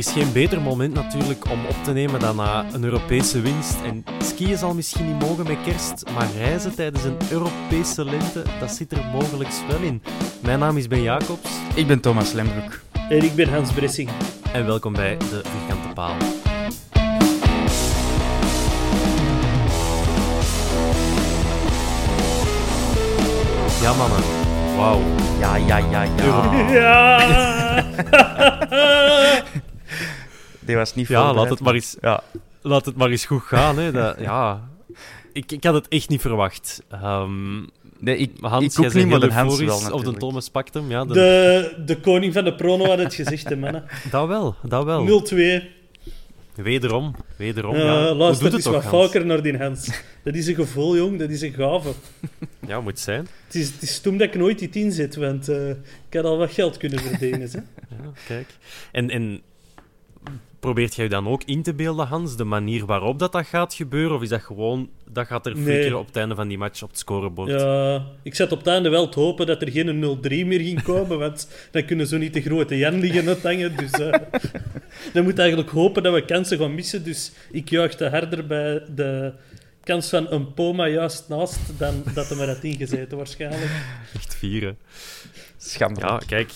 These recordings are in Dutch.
Is geen beter moment natuurlijk om op te nemen dan na een Europese winst. En skiën zal misschien niet mogen met kerst, maar reizen tijdens een Europese lente, dat zit er mogelijk wel in. Mijn naam is Ben Jacobs Ik ben Thomas Lembroek. En ik ben Hans Bressing. en welkom bij de Vierkante Paal. Ja mannen, wauw. Ja, ja, ja, ja. Ja! Die was niet Ja, laat het maar eens, Ja, laat het maar eens goed gaan. Hè. Dat, ja. ik, ik had het echt niet verwacht. Ehm, nee, ik, Hans, ik jij niet, de Hans euforisch, wel Of de. Thomas pakt hem, ja. de- De, de koning van de prono had het gezegd, hè, mannen. 0-2. Dat wel, dat wel. Wederom, wederom. Uh, ja. Hoe luister doet eens het wat toch, Hans? vaker naar die Hans. Dat is een gevoel, jong. Dat is een gave. Ja, moet zijn. Het is, het is stom dat ik nooit dit inzet, want eh, ik had al wat geld kunnen verdienen. Hè. Ja, kijk. En, en probeert jij dan ook in te beelden, Hans, de manier waarop dat, dat gaat gebeuren? Of is dat gewoon, dat gaat er Nee. flikkeren op het einde van die match op het scorebord? Ja, ik zat op het einde wel te hopen dat er geen 0-3 meer ging komen, want dan kunnen zo niet de grote Jan liggen uithangen. Dus eh, dan moet eigenlijk hopen dat we kansen gaan missen. Dus ik juichte harder bij de kans van een Poma juist naast dan dat hij maar had ingezeten waarschijnlijk. Echt vieren. Schandelijk. Ja, kijk.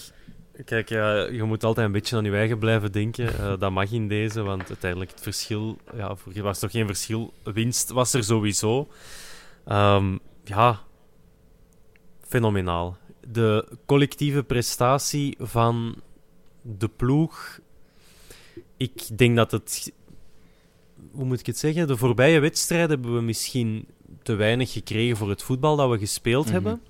Kijk, ja, je moet altijd een beetje aan je eigen blijven denken. Eh, dat mag in deze, want uiteindelijk het verschil... Ja, voor- was toch geen verschil. Winst was er sowieso. Ehm, ja, fenomenaal. De collectieve prestatie van de ploeg... Ik denk dat het... Hoe moet ik het zeggen? De voorbije wedstrijden hebben we misschien te weinig gekregen voor het voetbal dat we gespeeld Mhm. hebben.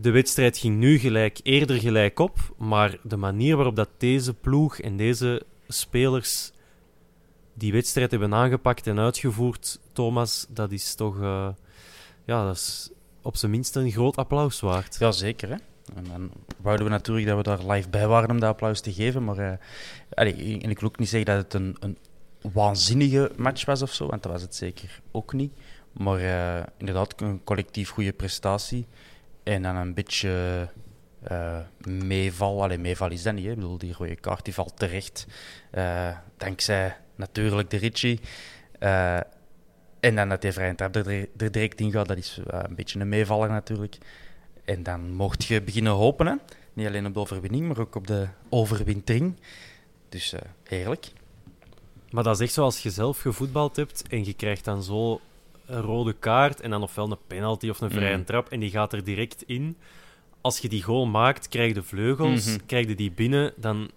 De wedstrijd ging nu gelijk, eerder gelijk op, maar de manier waarop dat deze ploeg en deze spelers die wedstrijd hebben aangepakt en uitgevoerd, Thomas, dat is toch eh, ja, dat is op zijn minst een groot applaus waard. Ja, zeker. Hè? En dan wouden we natuurlijk dat we daar live bij waren om dat applaus te geven. Maar eh, en ik wil ook niet zeggen dat het een, een waanzinnige match was of zo, want dat was het zeker ook niet. Maar eh, inderdaad, een collectief goede prestatie. En dan een beetje eh, meeval. Allee, meeval is dat niet. Ik bedoel, die rode kaart die valt terecht. Eh, dankzij natuurlijk de Ritchie. Eh, en dan dat die vrije trap er, direct in gaat, dat is een beetje een meevaller natuurlijk. En dan mocht je beginnen hopen. Niet alleen op de overwinning, maar ook op de overwintering. Dus heerlijk. Maar dat is echt zoals je zelf gevoetbald hebt en je krijgt dan zo een rode kaart en dan ofwel een penalty of een vrije Mm. trap en die gaat er direct in. Als je die goal maakt, krijg je de vleugels, Mhm. krijg je die binnen, dan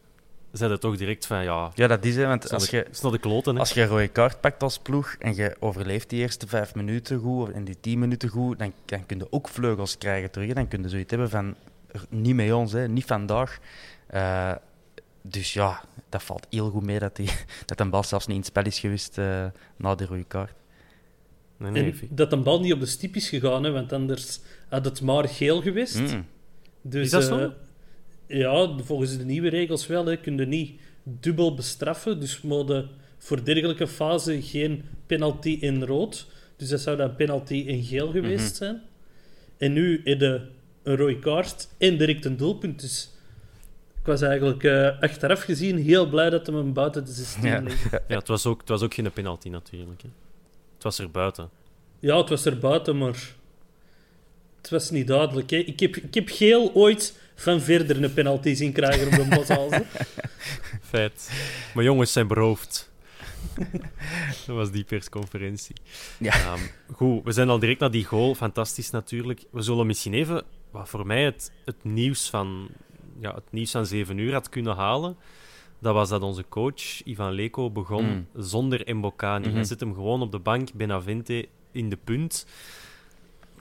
zijn het toch direct van ja, Ja, dat is hè, want als je, de kloten. hè. als je een rode kaart pakt als ploeg en je overleeft die eerste vijf minuten goed en die tien minuten goed, dan, dan kun je ook vleugels krijgen terug. Dan kun je zoiets hebben van, niet met ons, hè, niet vandaag. Eh, dus ja, dat valt heel goed mee dat, die, dat een bal zelfs niet in het spel is geweest eh, na die rode kaart. Nee, nee, En dat een bal niet op de stip is gegaan, hè, want anders had het maar geel geweest. Mm. Dus, Is dat zo? eh, Ja, volgens de nieuwe regels wel. Hè. Kun je niet dubbel bestraffen. Dus mogen voor dergelijke fase geen penalty in rood. Dus dat zou dan penalty in geel geweest zijn. En nu is de een rode kaart en direct een doelpunt. Dus ik was eigenlijk eh, achteraf gezien heel blij dat hem hem buiten de 16 Ja. legde. Ja, het was ook, het was ook geen penalty natuurlijk. Hè. Het was er buiten. Ja, het was er buiten, maar het was niet duidelijk. Hè. Ik, heb, ik heb geel ooit van verder een penalty zien krijgen op de Boshalse. Feit. Maar jongens zijn beroofd. dat was die persconferentie. Ja. Ehm, goed, we zijn al direct naar die goal. Fantastisch natuurlijk. We zullen misschien even, wat voor mij het, het, nieuws van, ja, het nieuws van 7 uur had kunnen halen. Dat was dat onze coach, Ivan Leko, begon Mm. zonder Mbokani. Hij Mhm. zit hem gewoon op de bank, Benavente in de punt.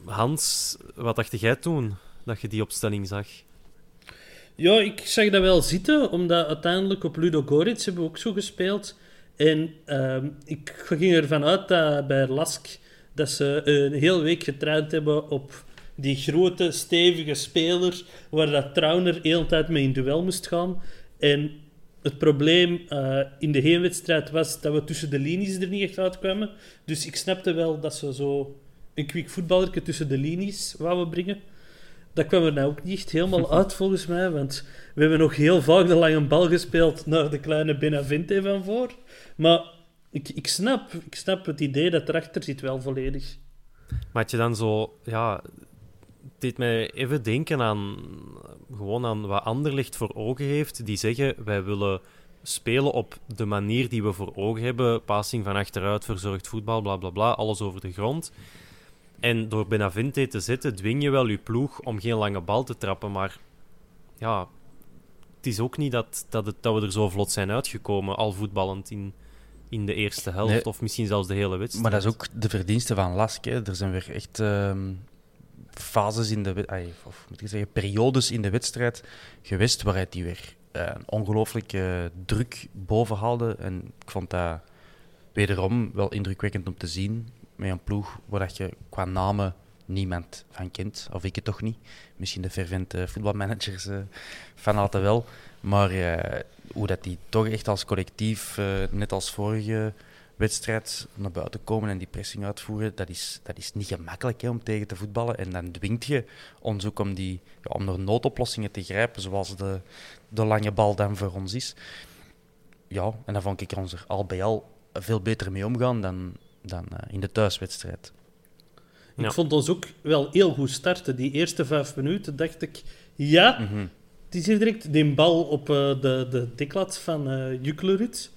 Hans, wat dacht jij toen dat je die opstelling zag? Ja, ik zag dat wel zitten, omdat uiteindelijk op Ludo Goritz hebben we ook zo gespeeld. En ehm, ik ging ervan uit dat bij Lask dat ze een hele week getraind hebben op die grote, stevige speler, waar dat Trauner de hele tijd mee in duel moest gaan. En het probleem eh, in de heenwedstrijd was dat we tussen de linies er niet echt uitkwamen. Dus ik snapte wel dat ze zo een kwik voetballerke tussen de linies wouden brengen. Dat kwam er nou ook niet echt helemaal uit volgens mij, want we hebben nog heel vaak de lange bal gespeeld naar de kleine Benavente van voor. Maar ik, ik, snap, ik snap het idee dat erachter zit wel volledig. Maar had je dan zo, ja, het deed mij even denken aan, gewoon aan wat Anderlecht voor ogen heeft. Die zeggen, wij willen spelen op de manier die we voor ogen hebben. Passing van achteruit, verzorgd voetbal, bla bla bla, alles over de grond. En door Benavente te zetten, dwing je wel je ploeg om geen lange bal te trappen. Maar ja, het is ook niet dat, dat, het, dat we er zo vlot zijn uitgekomen, al voetballend in, in de eerste helft. Nee. Of misschien zelfs de hele wedstrijd. Maar dat is ook de verdienste van Lask. Hè. Er zijn weer echt ehm, fases in de of moet ik zeggen, periodes in de wedstrijd geweest waaruit die weer een ongelooflijke druk boven haalde. En ik vond dat wederom wel indrukwekkend om te zien met een ploeg waar je qua namen niemand van kent. Of ik het toch niet. Misschien de fervente voetbalmanagers eh van altijd wel. Maar eh, hoe dat die toch echt als collectief, net als vorige wedstrijd, naar buiten komen en die pressing uitvoeren, dat is, dat is niet gemakkelijk hè, om tegen te voetballen. En dan dwingt je ons ook om, die, ja, om naar noodoplossingen te grijpen, zoals de, de lange bal dan voor ons is. Ja, en dan vond ik ons er al bij al veel beter mee omgaan dan, dan eh, in de thuiswedstrijd. Ja. Ik vond ons ook wel heel goed starten. Die eerste vijf minuten dacht ik, ja, Mhm. het is hier direct die bal op eh, de, de deklat van eh Juklerud.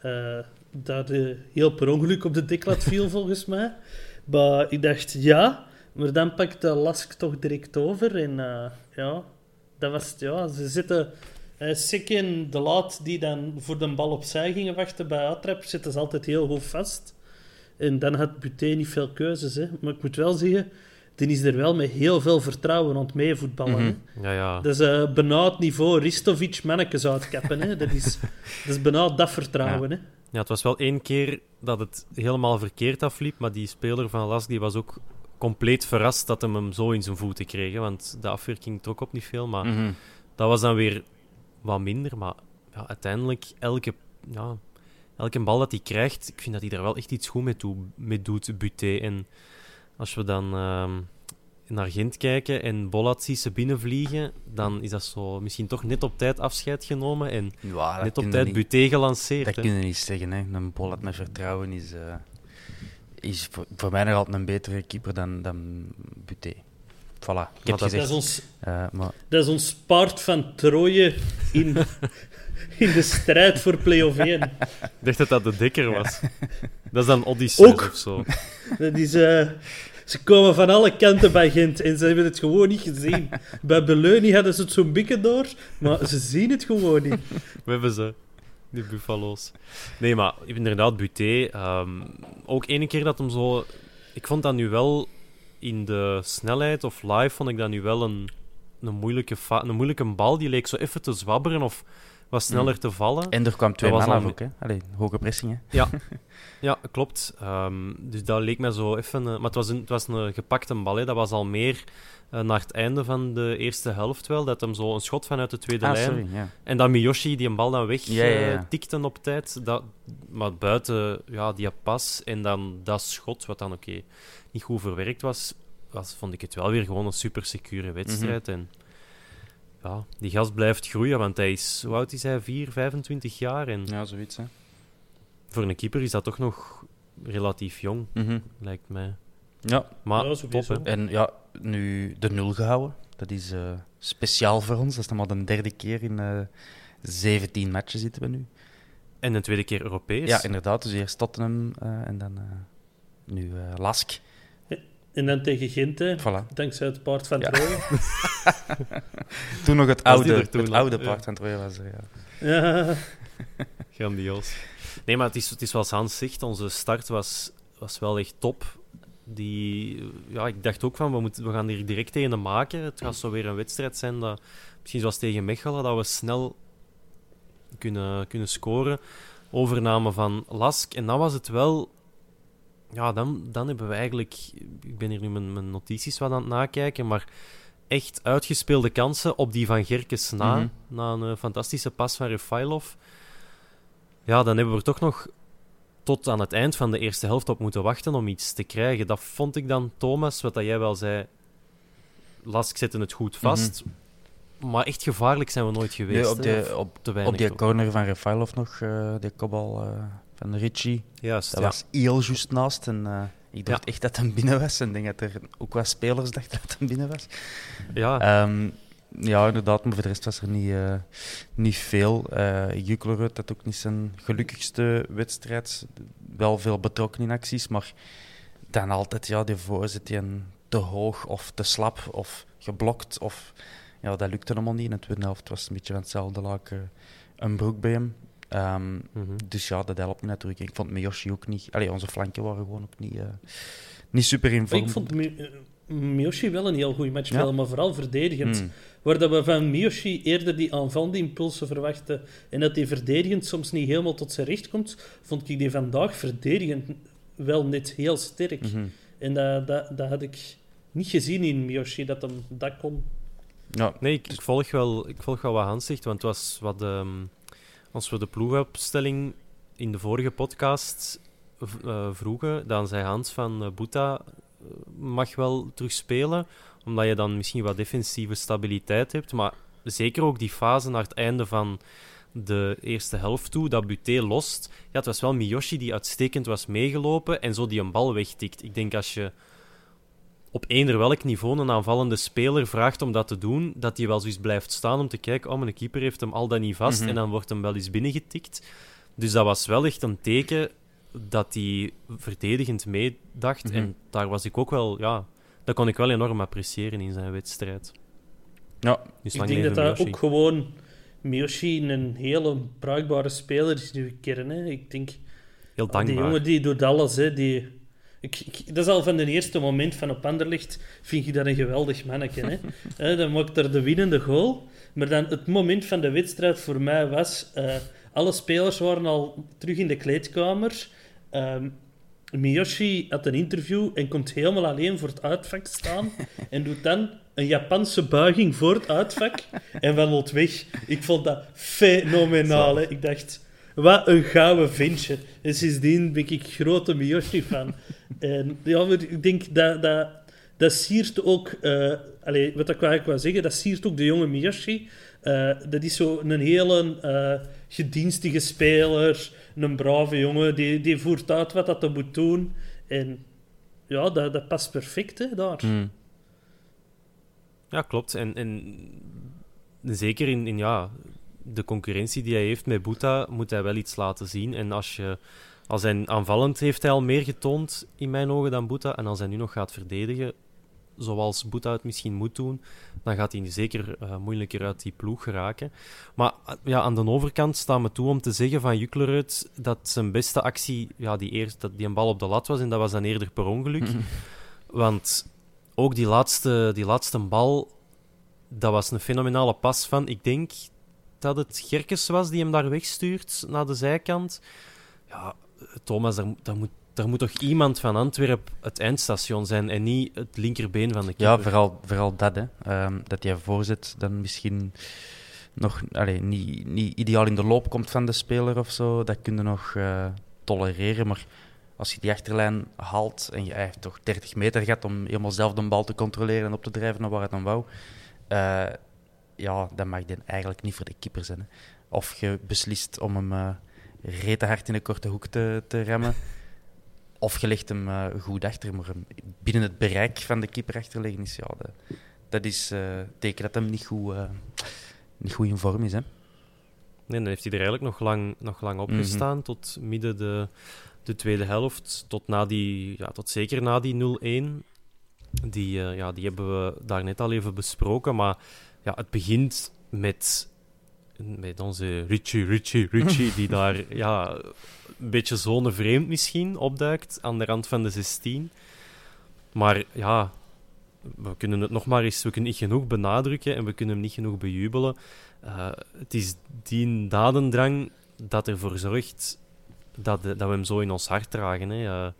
Eh, dat eh, heel per ongeluk op de deklat viel volgens mij. Maar ik dacht, ja, maar dan pakte Lask toch direct over. En eh, ja, dat was het. Ja. Ze zitten... eh Sik en De Laat, die dan voor de bal opzij gingen wachten bij uittrap, zitten ze altijd heel goed vast. En dan had Buté niet veel keuzes. Hè. Maar ik moet wel zeggen, die is er wel met heel veel vertrouwen aan het meevoetballen. hè. Ja, ja. Dat is eh benauwd niveau Ristovic mannetjes uitkappen. Hè. Dat, is, dat is benauwd dat vertrouwen. Hè. Ja, het was wel één keer dat het helemaal verkeerd afliep, maar die speler van Lask die was ook compleet verrast dat hem hem zo in zijn voeten kreeg. Want de afwerking trok op niet veel, maar Mhm. dat was dan weer wat minder. Maar ja, uiteindelijk, elke, ja, elke bal dat hij krijgt, ik vind dat hij daar wel echt iets goed mee, toe, mee doet, Buté. En als we dan ehm, naar Gent kijken en Bollat ziet ze binnenvliegen, dan is dat zo misschien toch net op tijd afscheid genomen en Ja, net op tijd niet- buté gelanceerd. Dat hè. kun je niet zeggen. Hè. Een Bollat met vertrouwen is, eh, is voor, voor mij nog altijd een betere keeper dan, dan Buté. Voilà, ik heb dat- gezegd. is, ons, Eh, maar dat is ons paard van Troje in, in de strijd voor play-off 1. Ik dacht dat dat de dikker was. Dat is dan Odysseus Ook. of zo. Dat is, eh, ze komen van alle kanten bij Gent en ze hebben het gewoon niet gezien. Bij Beleunie hadden ze het zo'n bikken door, maar ze zien het gewoon niet. We hebben ze, die buffalo's. Nee, maar inderdaad, Buté. ehm, ook ene keer dat hem zo... Ik vond dat nu wel in de snelheid of live, vond ik dat nu wel een, een moeilijke, een moeilijke bal. Die leek zo even te zwabberen of wat sneller te vallen. En er kwam twee was man af ook, hè? Allee, hoge pressing, hè? Ja, ja klopt. Ehm, dus dat leek mij zo even... eh, maar het was, een, het was een gepakte bal. Hè. Dat was al meer eh, naar het einde van de eerste helft wel. Dat hem zo een schot vanuit de tweede Ah, lijn... sorry, ja. En dat Miyoshi die een bal dan weg Ja, ja, ja. eh, tikte op tijd. Dat, maar buiten ja, die pas en dan dat schot, wat dan oké niet goed verwerkt was, was, vond ik het wel weer gewoon een super secure wedstrijd. Mhm. En ja, die gast blijft groeien, want hij is, hoe oud is hij? 4, 25 jaar. En Ja, zoiets, hè? voor een keeper is dat toch nog relatief jong, Mhm. lijkt mij. Ja, Maar Ja, top, sowieso. hè. en ja, nu de nul gehouden. Dat is eh, speciaal voor ons. Dat is dan maar de derde keer in eh 17 matchen zitten we nu. En een tweede keer Europees. Ja, inderdaad. Dus eerst Tottenham eh, en dan eh, nu eh, Lask. En dan tegen Gent. Voilà. Dankzij het paard van Ja. Troje. Toen nog het oude, toen het oude Ja. paard van Troje was er, ja. Ja. Grandioos. Nee, maar het is, het is zoals Hans zegt, onze start was, was wel echt top. Die, ja, ik dacht ook van, we, moeten, we gaan hier direct tegen maken. Het gaat zo weer een wedstrijd zijn, dat, misschien zoals tegen Mechelen, dat we snel kunnen, kunnen scoren. Overname van Lask. En dan was het wel... Ja, dan, dan hebben we eigenlijk... Ik ben hier nu mijn, mijn notities wat aan het nakijken, maar echt uitgespeelde kansen op die van Gerkes na. Mhm. Na een eh, fantastische pas van Refailov. Ja, dan hebben we er toch nog tot aan het eind van de eerste helft op moeten wachten om iets te krijgen. Dat vond ik dan, Thomas, wat dat jij wel zei. Lask zette het goed vast. Maar echt gevaarlijk zijn we nooit geweest. Nee, op, de, op, te weinig op die corner van Refailov nog, eh die kopbal eh, van Ricci. Juist, Dat ja. was heel juist naast. En eh, ik dacht echt dat hij binnen was. En ik denk dat er ook wat spelers dachten dat hij binnen was. Ja, Ehm, ja, inderdaad. Maar voor de rest was er niet, eh, niet veel. Eh Juklerud had ook niet zijn gelukkigste wedstrijd. Wel veel betrokken in acties. Maar dan altijd ja, die voorzet die te hoog of te slap of geblokt. Of, ja, dat lukte allemaal niet. In de tweede helft was het een beetje van hetzelfde laak eh, een broek bij hem. Ehm, mhm. dus ja, dat helpt me natuurlijk. Ik vond Miyoshi ook niet... Allee, onze flanken waren gewoon ook niet, eh, niet super in vorm. Ik vond eh, Miyoshi wel een heel goede match Ja. maar vooral verdedigend. Hmm. Waar dat we van Miyoshi eerder die aanvallende impulsen verwachten en dat hij verdedigend soms niet helemaal tot zijn recht komt, vond ik die vandaag verdedigend wel net heel sterk. Mhm. En dat, dat, dat had ik niet gezien in Miyoshi, dat hem dat kon. Ja, Nee, ik, ik volg wel, ik volg wel wat Hans zegt, want het was wat... ehm, als we de ploegopstelling in de vorige podcast eh, vroegen, dan zei Hans van eh, mag wel terug spelen, omdat je dan misschien wat defensieve stabiliteit hebt, maar zeker ook die fase naar het einde van de eerste helft toe, dat Buté lost. Ja, het was wel Miyoshi die uitstekend was meegelopen en zo die een bal wegtikt. Ik denk als je op eender welk niveau een aanvallende speler vraagt om dat te doen, dat hij wel zoiets blijft staan om te kijken, oh, mijn keeper heeft hem al dan niet vast Mhm. en dan wordt hem wel eens binnengetikt. Dus dat was wel echt een teken dat hij verdedigend meedacht. Mhm. En daar was ik ook wel, ja, dat kon ik wel enorm appreciëren in zijn wedstrijd. ja. Dus Ik denk dat dat ook gewoon Miyoshi een hele bruikbare speler is in uw kern. Hè. Ik denk, Heel die dankbaar. jongen die doet alles. Hè. Die, ik, ik- dat is al van het eerste moment van op Anderlecht, vind ik dat een geweldig manneke. Hè. Hè, dan maakt er de winnende goal. Maar dan het moment van de wedstrijd voor mij was... eh, alle spelers waren al terug in de kleedkamer. Ehm, Miyoshi had een interview en komt helemaal alleen voor het uitvak staan. en doet dan een Japanse buiging voor het uitvak en wandelt weg. Ik vond dat fenomenaal. Hè. Ik dacht, wat een gouden ventje. En sindsdien ben ik grote Miyoshi-fan. en ja, ik denk dat... dat dat siert ook, eh, allee, wat ik eigenlijk wou zeggen, dat siert ook de jonge Miyoshi. Eh, dat is zo een hele eh, gedienstige speler, een brave jongen, die, die voert uit wat dat moet doen. En ja, dat, dat past perfect hè, daar. Hmm. Ja, klopt. En, en zeker in, in ja, de concurrentie die hij heeft met Boeta, moet hij wel iets laten zien. En als, je, als hij aanvallend heeft hij al meer getoond, in mijn ogen, dan Boeta. En als hij nu nog gaat verdedigen, zoals Boeta het misschien moet doen, dan gaat hij zeker eh, moeilijker uit die ploeg geraken. Maar eh, ja, aan de overkant staan we toe om te zeggen van Juklerud dat zijn beste actie, ja, die, eerst, dat die een bal op de lat was, en dat was dan eerder per ongeluk. Want ook die laatste, die laatste bal, dat was een fenomenale pas van, ik denk dat het Gerkes was die hem daar wegstuurt naar de zijkant. Ja, Thomas, daar, daar moet er moet toch iemand van Antwerpen het eindstation zijn en niet het linkerbeen van de keeper. Ja, vooral, vooral dat. Hè. Um, dat hij voorzet, dan misschien nog allez, niet, niet ideaal in de loop komt van de speler of zo. Dat kun je nog uh, tolereren. Maar als je die achterlijn haalt en je heeft toch 30 meter gaat om helemaal zelf de bal te controleren en op te drijven naar waar het dan wou, uh, ja, dan mag je eigenlijk niet voor de keeper zijn. Hè. Of je beslist om hem uh, rete hard in een korte hoek te, te remmen. Of je legt hem uh, goed achter, maar binnen het bereik van de keeper achterleggen is, ja, dat, dat is uh, teken dat hem niet goed, niet goed in vorm is. Hè? Nee, dan heeft hij er eigenlijk nog lang, nog lang op gestaan, mm -hmm. tot midden de, de tweede helft, tot, na die, ja, tot zeker na die 0-1. Die, ja, die hebben we daar net al even besproken, maar ja, het begint met met onze Richie, Richie, Richie, die daar ja, een beetje zonevreemd misschien opduikt aan de rand van de 16. Maar ja, we kunnen het nog maar eens, we kunnen niet genoeg benadrukken en we kunnen hem niet genoeg bejubelen. Uh, het is die dadendrang dat ervoor zorgt dat, dat we hem zo in ons hart dragen. Hè. Uh,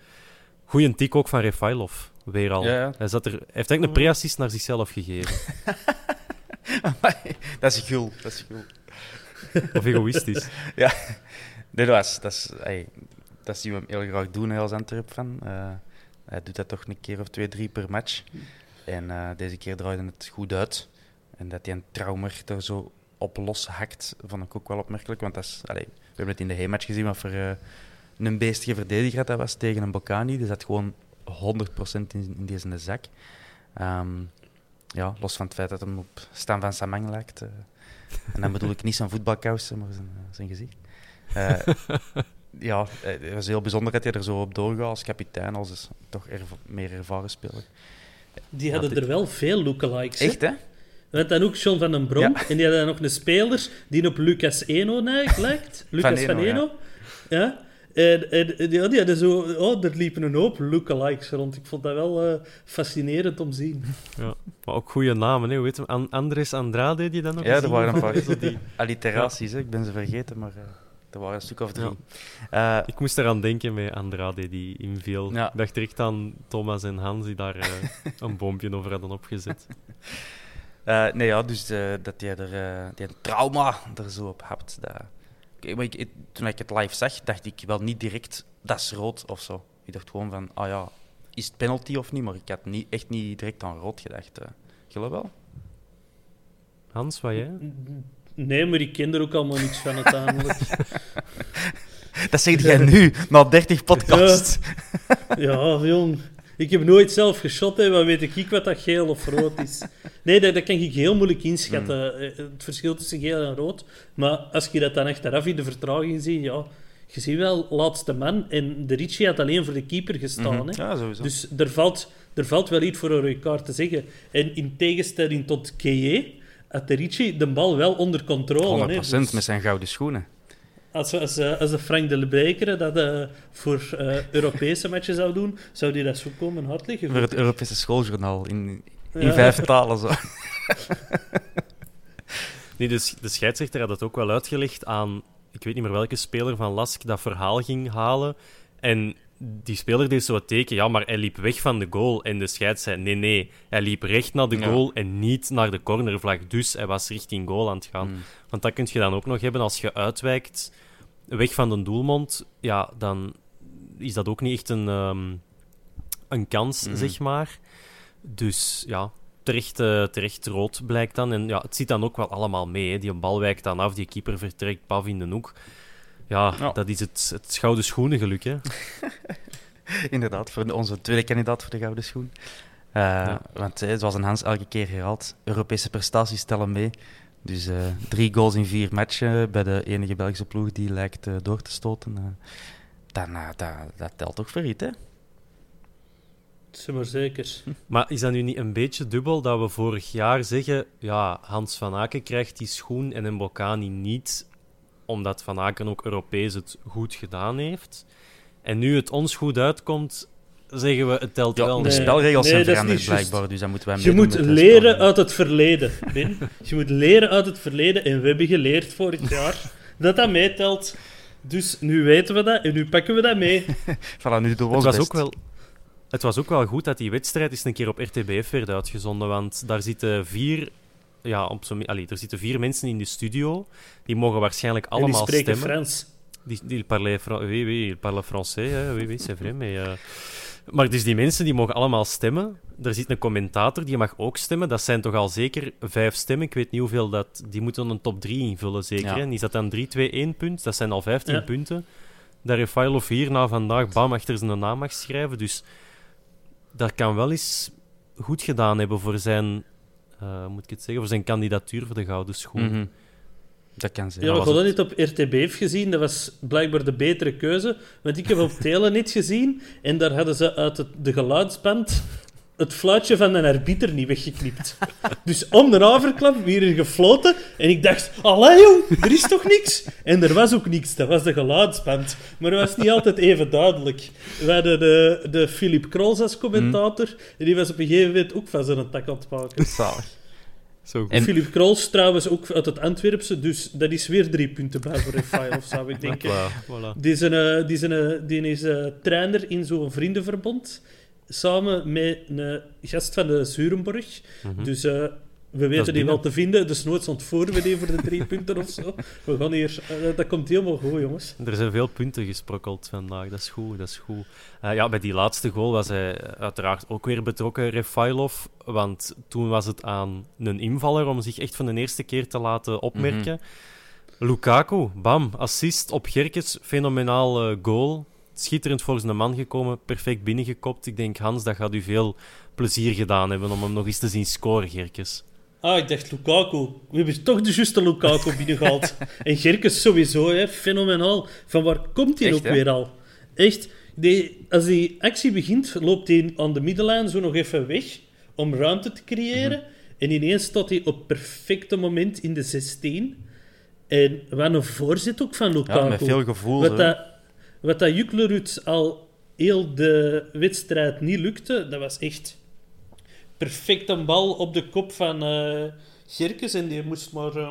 goeie tik ook van Refailov, weer al. Ja, ja. Hij, zat er, hij heeft eigenlijk een pre-assist naar zichzelf gegeven. dat is gul, dat is gul. Of egoïstisch. ja, nee, dat, is, dat, is, dat zien we hem heel graag doen als Antwerp van. Uh, hij doet dat toch een keer of twee, drie per match. En uh, deze keer draaide het goed uit. En dat hij een traumer er zo op los hakt, vond ik ook wel opmerkelijk. Want dat is, allee, we hebben het in de heenmatch gezien wat voor uh, een beestige verdediger dat was tegen een Bocani. Die zat gewoon 100% in, in deze zak. Um, ja, los van het feit dat hij op Stan van Samang lijkt. Uh, en dan bedoel ik niet zijn voetbalkousen, maar zijn, zijn gezicht. Uh, ja, het was heel bijzonder dat hij er zo op doorgaat als kapitein, als toch erv meer ervaren speler. Die hadden er wel veel lookalikes. Echt, hè? We hadden dan ook John van den Brom. Ja. En die hadden dan nog een speler die op Lucas Eno lijkt. Lucas van Eno. Van Eno. Ja. ja. En, en, ja, die hadden zo... Oh, er liepen een hoop lookalikes rond. Ik vond dat wel uh, fascinerend om te zien. Ja, maar ook goede namen, hè. Weet je, An Andres Andrade, die dan nog Ja, er waren een paar die alliteraties, hè. Ik ben ze vergeten, maar... Uh, er waren een stuk of drie. Ja. Uh, ik moest eraan denken met Andrade die inviel. Ja. Ik dacht direct aan Thomas en Hans die daar uh, een boompje over hadden opgezet. Uh, nee, ja, dus dat jij er die trauma er zo op hebt. Dat... Ik, ik, toen ik het live zag, dacht ik wel niet direct dat is rood of zo. Ik dacht gewoon van, ah ja, is het penalty of niet? Maar ik had niet, echt niet direct aan rood gedacht. Geloof wel? Hans, wat jij? Nee, maar ik ken er ook allemaal niets van uiteindelijk. dat zeg jij nu, na 30 podcasts. Ja, ja jong. Ik heb nooit zelf geschot, hè, maar weet ik wat dat geel of rood is. Nee, dat, dat kan ik heel moeilijk inschatten, mm. het verschil tussen geel en rood. Maar als je dat dan achteraf in de vertraging ziet, ja, je ziet wel, laatste man. En de Ricci had alleen voor de keeper gestaan. Mm -hmm. hè. Ja, sowieso. Dus er valt, er valt wel iets voor een rode kaart te zeggen. En in tegenstelling tot Keje had de Ricci de bal wel onder controle. 100% hè, dus... met zijn gouden schoenen. Als, als, als de Frank de dat uh, voor uh, Europese matchen zou doen, zou die dat zo komen hard liggen. Voor het Europese schooljournaal in, in ja. vijf talen. Zo. nee, dus de scheidsrechter had het ook wel uitgelegd aan, ik weet niet meer welke speler van Lask dat verhaal ging halen. En die speler deed zo wat teken, ja, maar hij liep weg van de goal. En de scheids zei, nee, nee, hij liep recht naar de goal ja. en niet naar de cornervlag. Dus hij was richting goal aan het gaan. Mm. Want dat kun je dan ook nog hebben als je uitwijkt weg van de doelmond, ja, dan is dat ook niet echt een, um, een kans, mm. zeg maar. Dus ja, terecht, uh, terecht rood blijkt dan. En ja, het zit dan ook wel allemaal mee. Hè. Die bal wijkt dan af, die keeper vertrekt paf in de hoek. Ja, dat is het, het gouden schoenen geluk, hè. Inderdaad, voor onze tweede kandidaat voor de gouden schoen. Uh, ja. Want eh, zoals een Hans elke keer herhaalt, Europese prestaties tellen mee. Dus uh, drie goals in vier matchen bij de enige Belgische ploeg die lijkt uh, door te stoten. Uh, dan, dat, dat telt toch voor iets, hè? Maar zeker. Maar is dat nu niet een beetje dubbel dat we vorig jaar zeggen... Ja, Hans van Aken krijgt die schoen en Mbokani niet... omdat Van Aken ook Europees het goed gedaan heeft. En nu het ons goed uitkomt zeggen we het telt Ja, wel. de Nee. spelregels Nee, zijn dat veranderd blijkbaar, dus dan moeten wij Je moet leren uit het verleden, Ben. Je moet leren uit het verleden. En we hebben geleerd vorig jaar dat dat meetelt. Dus nu weten we dat en nu pakken we dat mee. Voilà, nu doen we Het was, best. ook wel, het was ook wel goed dat die wedstrijd eens een keer op RTBF werd uitgezonden. Want daar zitten vier, ja, op allee, er zitten vier mensen in de studio. Die mogen waarschijnlijk En die allemaal spreken stemmen. Frans. Die, die parlent Fra- oui, oui, il parle français, hè. oui, oui, c'est vrai. Mais, eh, maar dus die mensen die mogen allemaal stemmen. Er zit een commentator, die mag ook stemmen. Dat zijn toch al zeker vijf stemmen. Ik weet niet hoeveel dat... Die moeten een top 3 invullen, zeker. Ja. En is dat dan 3, 2, 1 punt? Dat zijn al 15 Ja. punten. Dat Refailov hier na vandaag bam achter zijn naam mag schrijven. Dus dat kan wel eens goed gedaan hebben voor zijn... eh, moet ik het zeggen? Voor zijn kandidatuur voor de Gouden Schoen. Mhm. Dat kan zijn. Ja, was hadden het- niet op RTBF gezien. Dat was blijkbaar de betere keuze. Want ik heb op Telenet gezien. En daar hadden ze uit het, de geluidsband het fluitje van een arbiter niet weggeknipt. Dus om de overklap weer er gefloten. En ik dacht, allee jong, er is toch niks? En er was ook niks. Dat was de geluidsband. Maar dat was niet altijd even duidelijk. We hadden de, de Philip Krols als commentator. En die was op een gegeven moment ook van zijn tak aan het maken. Zalig. Zo goed. En- Philip Krols trouwens ook uit het Antwerpse. Dus dat is weer drie punten bij voor Rafael, zou ik denken. Voilà. Die is, een, eh, die is, een, eh, die is eh, trainer in zo'n vriendenverbond. Samen met een gast van de Zurenborg. Mhm. Dus eh, we weten die wel te vinden. Dus nooit ontvoeren we die voor de drie punten of zo. We gaan hier... eh, dat komt helemaal goed, jongens. Er zijn veel punten gesprokkeld vandaag, dat is goed. Dat is goed. Eh, ja, bij die laatste goal was hij uiteraard ook weer betrokken, Refailov. Want toen was het aan een invaller om zich echt van de eerste keer te laten opmerken. Lukaku, bam, assist op Gerkes, fenomenaal goal. Schitterend voor zijn man gekomen, perfect binnengekopt. Ik denk, Hans, dat gaat u veel plezier gedaan hebben om hem nog eens te zien scoren, Gerkes. Ah, ik dacht Lukaku. We hebben toch de juiste Lukaku binnengehaald. en Gerkes sowieso, hè. fenomenaal. Van waar komt hij ook hè? weer al? Echt, die, als die actie begint, loopt hij aan de middenlijn zo nog even weg om ruimte te creëren. En ineens staat hij op perfecte moment in de 16. En wat een voorzet ook van Lukaku. Ja, met veel gevoel. Wat dat, wat dat Juklerud al heel de wedstrijd niet lukte, dat was echt perfect een bal op de kop van eh Gerkes en die moest maar eh,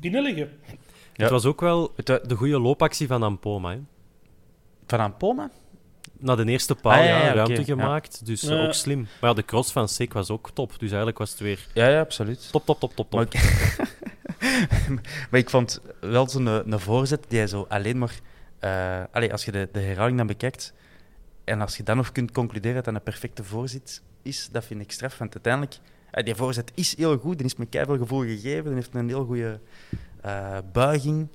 binnenleggen. Ja. Het was ook wel Het, eh, de goede loopactie van Ampoma. Hè. Van Ampoma? Na de eerste paal Ah, ja, ja, ja, ruimte gemaakt, dus ook slim. Maar ja, de cross van Sek was ook top, dus eigenlijk was het weer Ja, ja, absoluut. top, top, top, top, top. Maar ik, maar ik vond wel zo'n een voorzet die hij zo alleen maar... eh, allee, als je de, de herhaling dan bekijkt en als je dan nog kunt concluderen dat dat een perfecte voorzet is, dat vind ik straf. Want uiteindelijk, eh, die voorzet is heel goed, die is met keiveel gevoel gegeven, die heeft een heel goede eh, buiging.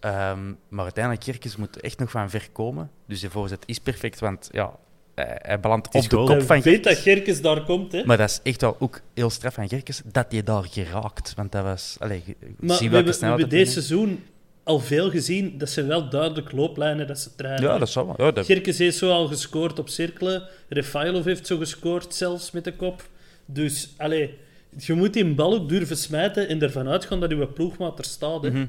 Ehm, maar uiteindelijk, Kerkens moet echt nog van ver komen. Dus die voorzet is perfect, want ja, hij, belandt op de kop van weet dat. Gerkes daar komt, hè. Maar dat is echt wel ook heel straf van Gerkes, dat hij daar geraakt. Want dat was... Allee, je- je Maar we hebben, we hebben hij seizoen al veel gezien. Dat zijn wel duidelijk looplijnen dat ze trainen. Ja, dat zou wel. Ja, dat... Gerkes heeft zo al gescoord op cirkelen. Refailov heeft zo gescoord, zelfs met de kop. Dus, allee, je moet die bal ook durven smijten en ervan uitgaan dat uw ploegmaat er staat. Hè. Mhm.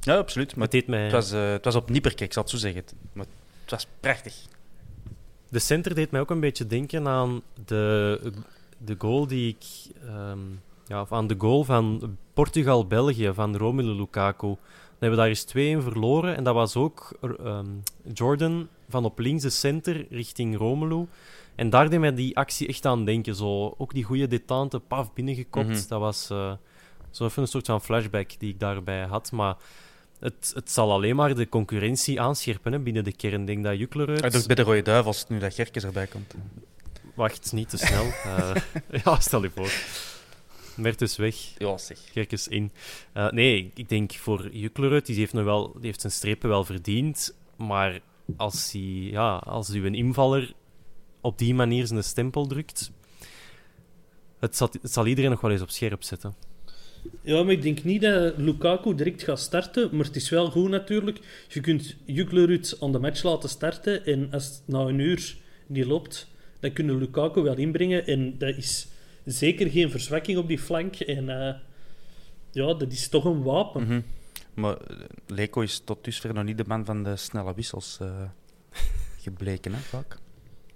ja absoluut. Maar Het deed mij... het, was, eh, het was op Nieperke, ik zal het zo zeggen. Maar het was prachtig. De center deed mij ook een beetje denken aan de, de goal die ik... ehm, ja, of aan de goal van Portugal-België, van Romelu Lukaku. Hebben we daar eens twee in verloren. En dat was ook ehm, Jordan van op links de center richting Romelu. En daar deed mij die actie echt aan denken. Zo, ook die goede detente, paf, binnengekopt. Mhm. Dat was eh, zo even een soort van flashback die ik daarbij had. Maar het, het zal alleen maar de concurrentie aanscherpen hè, binnen de kern. Denk dat Juklerud... Ah, dus bij de Rode Duivels, nu dat Gerkes erbij komt. Wacht, niet te snel. Eh, ja, stel je voor. Mert is weg, Ja, zeg. Gerk is in. Eh, nee, ik denk voor Juklerud, die heeft, nog wel, die heeft zijn strepen wel verdiend. Maar als, hij, ja, als u een invaller op die manier zijn stempel drukt, het zal, het zal iedereen nog wel eens op scherp zetten. Ja, maar ik denk niet dat Lukaku direct gaat starten. Maar het is wel goed natuurlijk. Je kunt Juklerud aan de match laten starten. En als het na een uur niet loopt, dan kunnen Lukaku wel inbrengen. En dat is zeker geen verzwakking op die flank. En eh, ja, dat is toch een wapen. Mhm. Maar eh, Leko is tot dusver nog niet de man van de snelle wissels eh, gebleken, hè, vaak.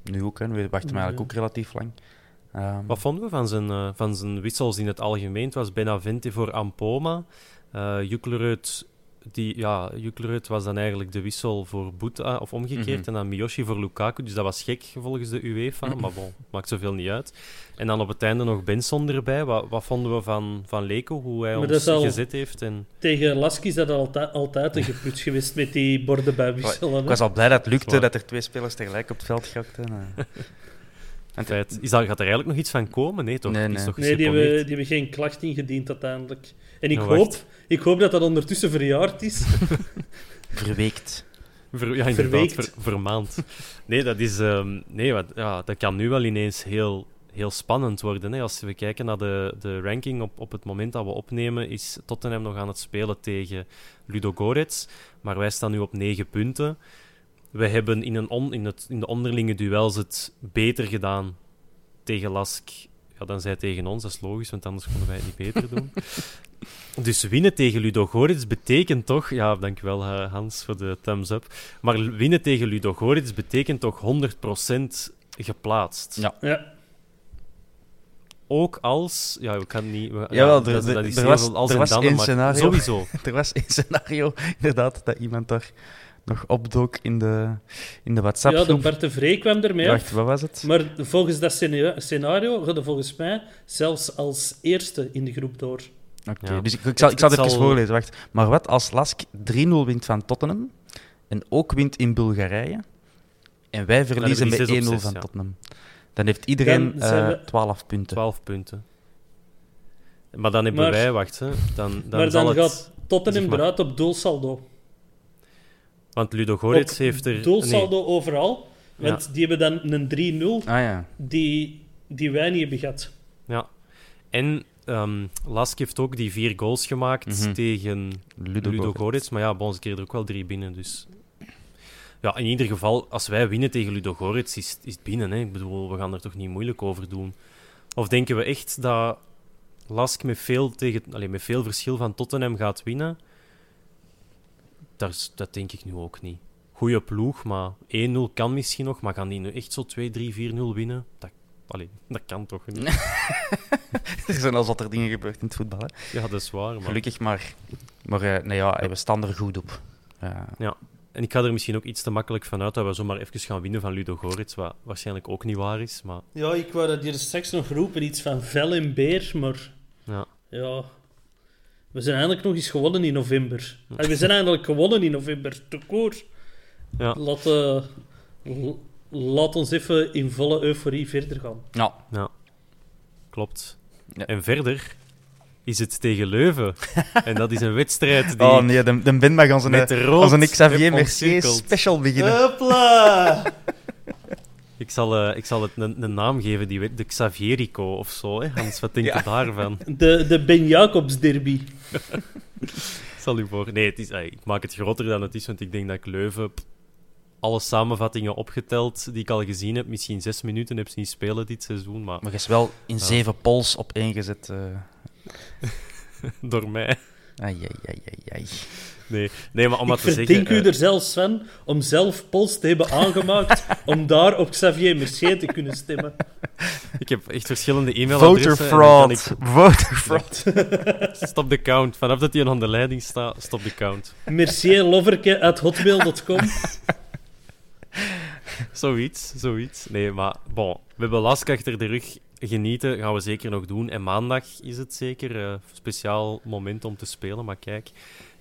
Nu ook, hè. we wachten hem eigenlijk ook relatief lang. Ehm, Wat vonden we van zijn, eh, van zijn wissels in het algemeen? Het was Benavente voor Ampoma. Uh, Juklerud, die, ja, Juklerud was dan eigenlijk de wissel voor Boeta, of omgekeerd. Mhm. En dan Miyoshi voor Lukaku. Dus dat was gek volgens de UEFA. Maar bon, maakt zoveel niet uit. En dan op het einde nog Benson erbij. Wat, wat vonden we van, van Leko? Hoe hij Maar ons gezet heeft? En... Tegen Lasky is dat altijd, altijd een gepluts geweest met die borden bij wisselen. ik was al blij dat het lukte dat er twee spelers tegelijk op het veld gokten. eh. Is dat, gaat er eigenlijk nog iets van komen? Nee, toch? Nee. Is toch Nee, die hebben, die hebben geen klacht ingediend uiteindelijk. En ik, hoop, ik hoop dat dat ondertussen verjaard is. Verweekt. Ver, ja, inderdaad, Verweekt. ver- vermaand. Nee, dat, is, ehm, nee wat, ja, dat kan nu wel ineens heel, heel spannend worden. Hè. Als we kijken naar de, de ranking op, op het moment dat we opnemen, is Tottenham nog aan het spelen tegen Ludo Gorets. Maar wij staan nu op 9 punten. We hebben in, een on, in, het, in de onderlinge duels het beter gedaan tegen Lask ja, dan zij tegen ons. Dat is logisch, want anders konden wij het niet beter doen. Dus winnen tegen Ludo Gorits betekent toch... Ja, dankjewel eh, Hans voor de thumbs up. Maar winnen tegen Ludo Gorits betekent toch 100% geplaatst. Ja. Ja. Ook als... Ja, we kan niet... We, Jawel, ja, er- dat, er- dat is er was- als er was dan, scenario. Sowieso. Er was één scenario, inderdaad, dat iemand daar nog opdook in de, in de ja, de. Bart de Vree kwam ermee Wacht, wat was het? Maar volgens dat scena- scenario gaat volgens mij zelfs als eerste in de groep door. Oké, Ja. dus ik, ik zal, ik zal Het even zal- voorlezen. Wacht. Maar wat als Lask 3-0 wint van Tottenham en ook wint in Bulgarije en wij verliezen met 1-0 zes op zes, van ja. Tottenham? Dan heeft iedereen Dan zijn eh, we- 12 punten. 12 punten. Maar dan hebben Maar- wij... Wacht, hè. Dan, dan maar zal dan het... gaat Tottenham zeg maar. eruit op doelsaldo. Want Ludo Gorits Op heeft er... Doelsaldo overal. Want Ja. die hebben dan een 3-0 Ah ja. die, die wij niet hebben gehad. Ja. En ehm Lask heeft ook die vier goals gemaakt Mhm. tegen Ludo. Maar ja, bij ons kregen er ook wel drie binnen. Dus ja, in ieder geval, als wij winnen tegen Ludo Gorets, is, is het binnen. Hè. Ik bedoel, we gaan er toch niet moeilijk over doen. Of denken we echt dat Lask met veel, tegen, allez, met veel verschil van Tottenham gaat winnen? Daar is- dat denk ik nu ook niet. Goeie ploeg, maar 1-0 kan misschien nog. Maar gaan die nu echt zo 2-3, 4-0 winnen? Dat, allee, dat kan toch niet? er zijn al wat er dingen gebeurd in het voetbal. Hè. Ja, dat is waar. Maar... Gelukkig maar. Maar eh, nee, ja, we staan er goed op. Ja. En ik ga er misschien ook iets te makkelijk van uit dat we zomaar even gaan winnen van Ludo Gorits, wat waarschijnlijk ook niet waar is. Maar Ja, ik wou dat hier straks nog roepen, iets van vel en beer, maar ja, ja... We zijn eigenlijk nog eens gewonnen in november. En we zijn eigenlijk gewonnen in november, te koer. ja, Laat, eh, laat ons even in volle euforie verder gaan. Ja. ja. klopt. Ja. En verder is het tegen Leuven. en dat is een wedstrijd die Oh nee, de, de Ben mag onze, met rood onze Xavier heb Mercier special beginnen. Hopla! Ik zal, eh, ik zal het een, een naam geven, die, de Xavierico of zo. Hè? Hans, wat denk je Ja. daarvan? De, de Ben Jacobs derby. Stel u voor. Nee, het is, eh, ik maak het groter dan het is, want ik denk dat ik Leuven... alle samenvattingen opgeteld die ik al gezien heb, misschien zes minuten heb zien spelen dit seizoen, maar Maar je is wel in zeven pols op één gezet. eh. door mij. Ai, ai, ai, ai, ai. Nee, nee maar om Ik maar te zeggen... verdink u eh, er zelfs van om zelf pols te hebben aangemaakt om daar op Xavier Mercier te kunnen stemmen. Ik heb echt verschillende e-mailadressen. Voter fraud. kan Voter fraud. ik- Stop de count. Vanaf dat hij aan de leiding staat, stop de count. Mercierloverke at hotmail.com. Zoiets, zoiets. Nee, maar bon, we hebben Lask achter de rug. Genieten gaan we zeker nog doen. En maandag is het zeker een speciaal moment om te spelen. Maar kijk,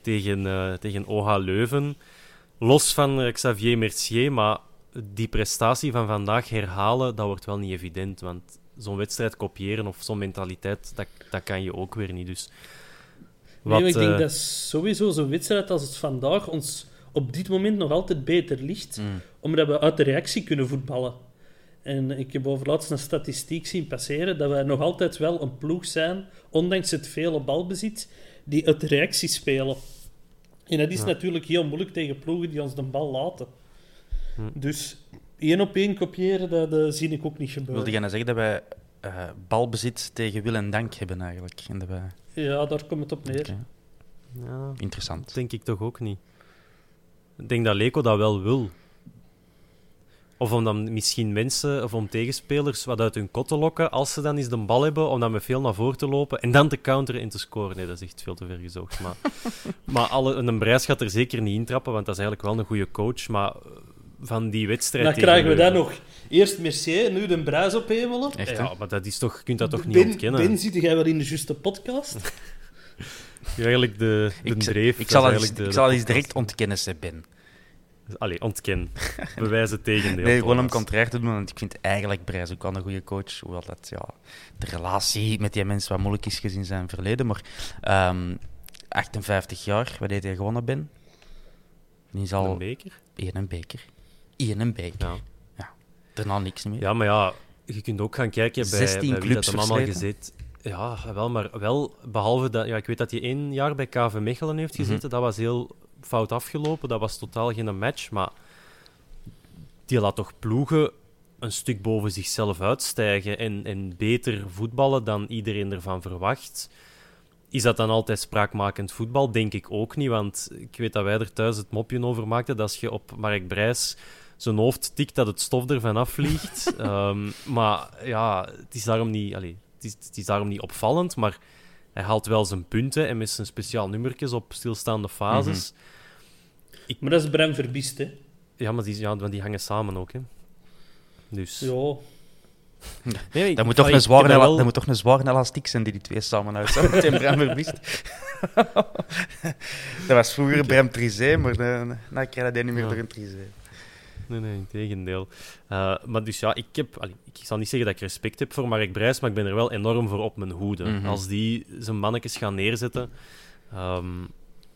tegen, eh, tegen OH Leuven. Los van eh, Xavier Mercier, maar die prestatie van vandaag herhalen, dat wordt wel niet evident. Want zo'n wedstrijd kopiëren of zo'n mentaliteit, dat, dat kan je ook weer niet. Dus Nee, maar ik denk eh, dat sowieso zo'n wedstrijd als het vandaag ons op dit moment nog altijd beter ligt, Mm. omdat we uit de reactie kunnen voetballen. En ik heb overlaatst een statistiek zien passeren dat wij nog altijd wel een ploeg zijn, ondanks het vele balbezit, die uit de reactie spelen. En dat is Ja. natuurlijk heel moeilijk tegen ploegen die ons de bal laten. Hm. Dus één op één kopiëren, dat eh, zie ik ook niet gebeuren. Wilde jij nou zeggen dat wij eh, balbezit tegen wil en dank hebben eigenlijk? En dat wij... Ja, daar komt het op neer. Ja, Interessant. Dat denk ik toch ook niet. Ik denk dat Leco dat wel wil. Of om dan misschien mensen of om tegenspelers wat uit hun kot te lokken als ze dan eens de bal hebben, om dan met veel naar voren te lopen en dan te counteren en te scoren. Nee, dat is echt veel te ver gezocht. Maar, maar alle, een Brijs gaat er zeker niet intrappen, want dat is eigenlijk wel een goede coach. Maar eh, van die wedstrijd... Dan krijgen we dan Leuven- nog eerst Mercier nu de Bruis ophemelen. Echt? Ja, maar dat is toch, je kunt dat toch niet ben, ontkennen? Ben, zit jij wel in de juiste podcast? Eigenlijk de, de Ik, dreef. ik dat zal, de- ik zal het eens direct ontkennen, ze Ben. Allee, ontken. Bewijs het tegendeel. Nee, gewoon om Thomas. contrair te doen, want ik vind eigenlijk Brijs ook wel een goede coach. Hoewel dat, ja, de relatie met die mensen wat moeilijk is gezien zijn verleden. Maar ehm 58 jaar, wat deed hij gewonnen, Ben? Die is al Een beker? één een beker. Eén een beker. Ja. Daarna niks meer. ja, maar ja, je kunt ook gaan kijken bij, 16 bij wie dat clubs allemaal gezet. Ja, wel, maar wel, behalve dat... Ja, ik weet dat hij één jaar bij KV Mechelen heeft Mhm. gezeten. Dat was heel fout afgelopen. Dat was totaal geen match, maar die laat toch ploegen een stuk boven zichzelf uitstijgen en, en beter voetballen dan iedereen ervan verwacht. Is dat dan altijd spraakmakend voetbal? Denk ik ook niet, want ik weet dat wij er thuis het mopje over maakten dat als je op Mark Brijs zijn hoofd tikt, dat het stof ervan afvliegt. Ehm, maar ja, het is daarom niet... Het, is, het is daarom niet opvallend, maar hij haalt wel zijn punten en met zijn speciaal nummertjes op stilstaande fases. Maar dat is Bram Verbiest, hè. Ja, maar die, ja, want die hangen samen ook, hè. Dus... Ja. Nee, ik- Dat moet, toch ik- een ik zware, wel- dat moet toch een zware elastiek zijn die die twee samen uitzetten met een Bram Verbiest. dat was vroeger Bram Trizé, maar dan, dan krijg je dat niet meer Ja. door een Trizé. Nee, nee, in tegendeel. Eh, maar dus ja, ik heb... allee, ik zal niet zeggen dat ik respect heb voor Mark Brijs, maar ik ben er wel enorm voor op mijn hoede. Mhm. Als die zijn mannetjes gaan neerzetten, ehm,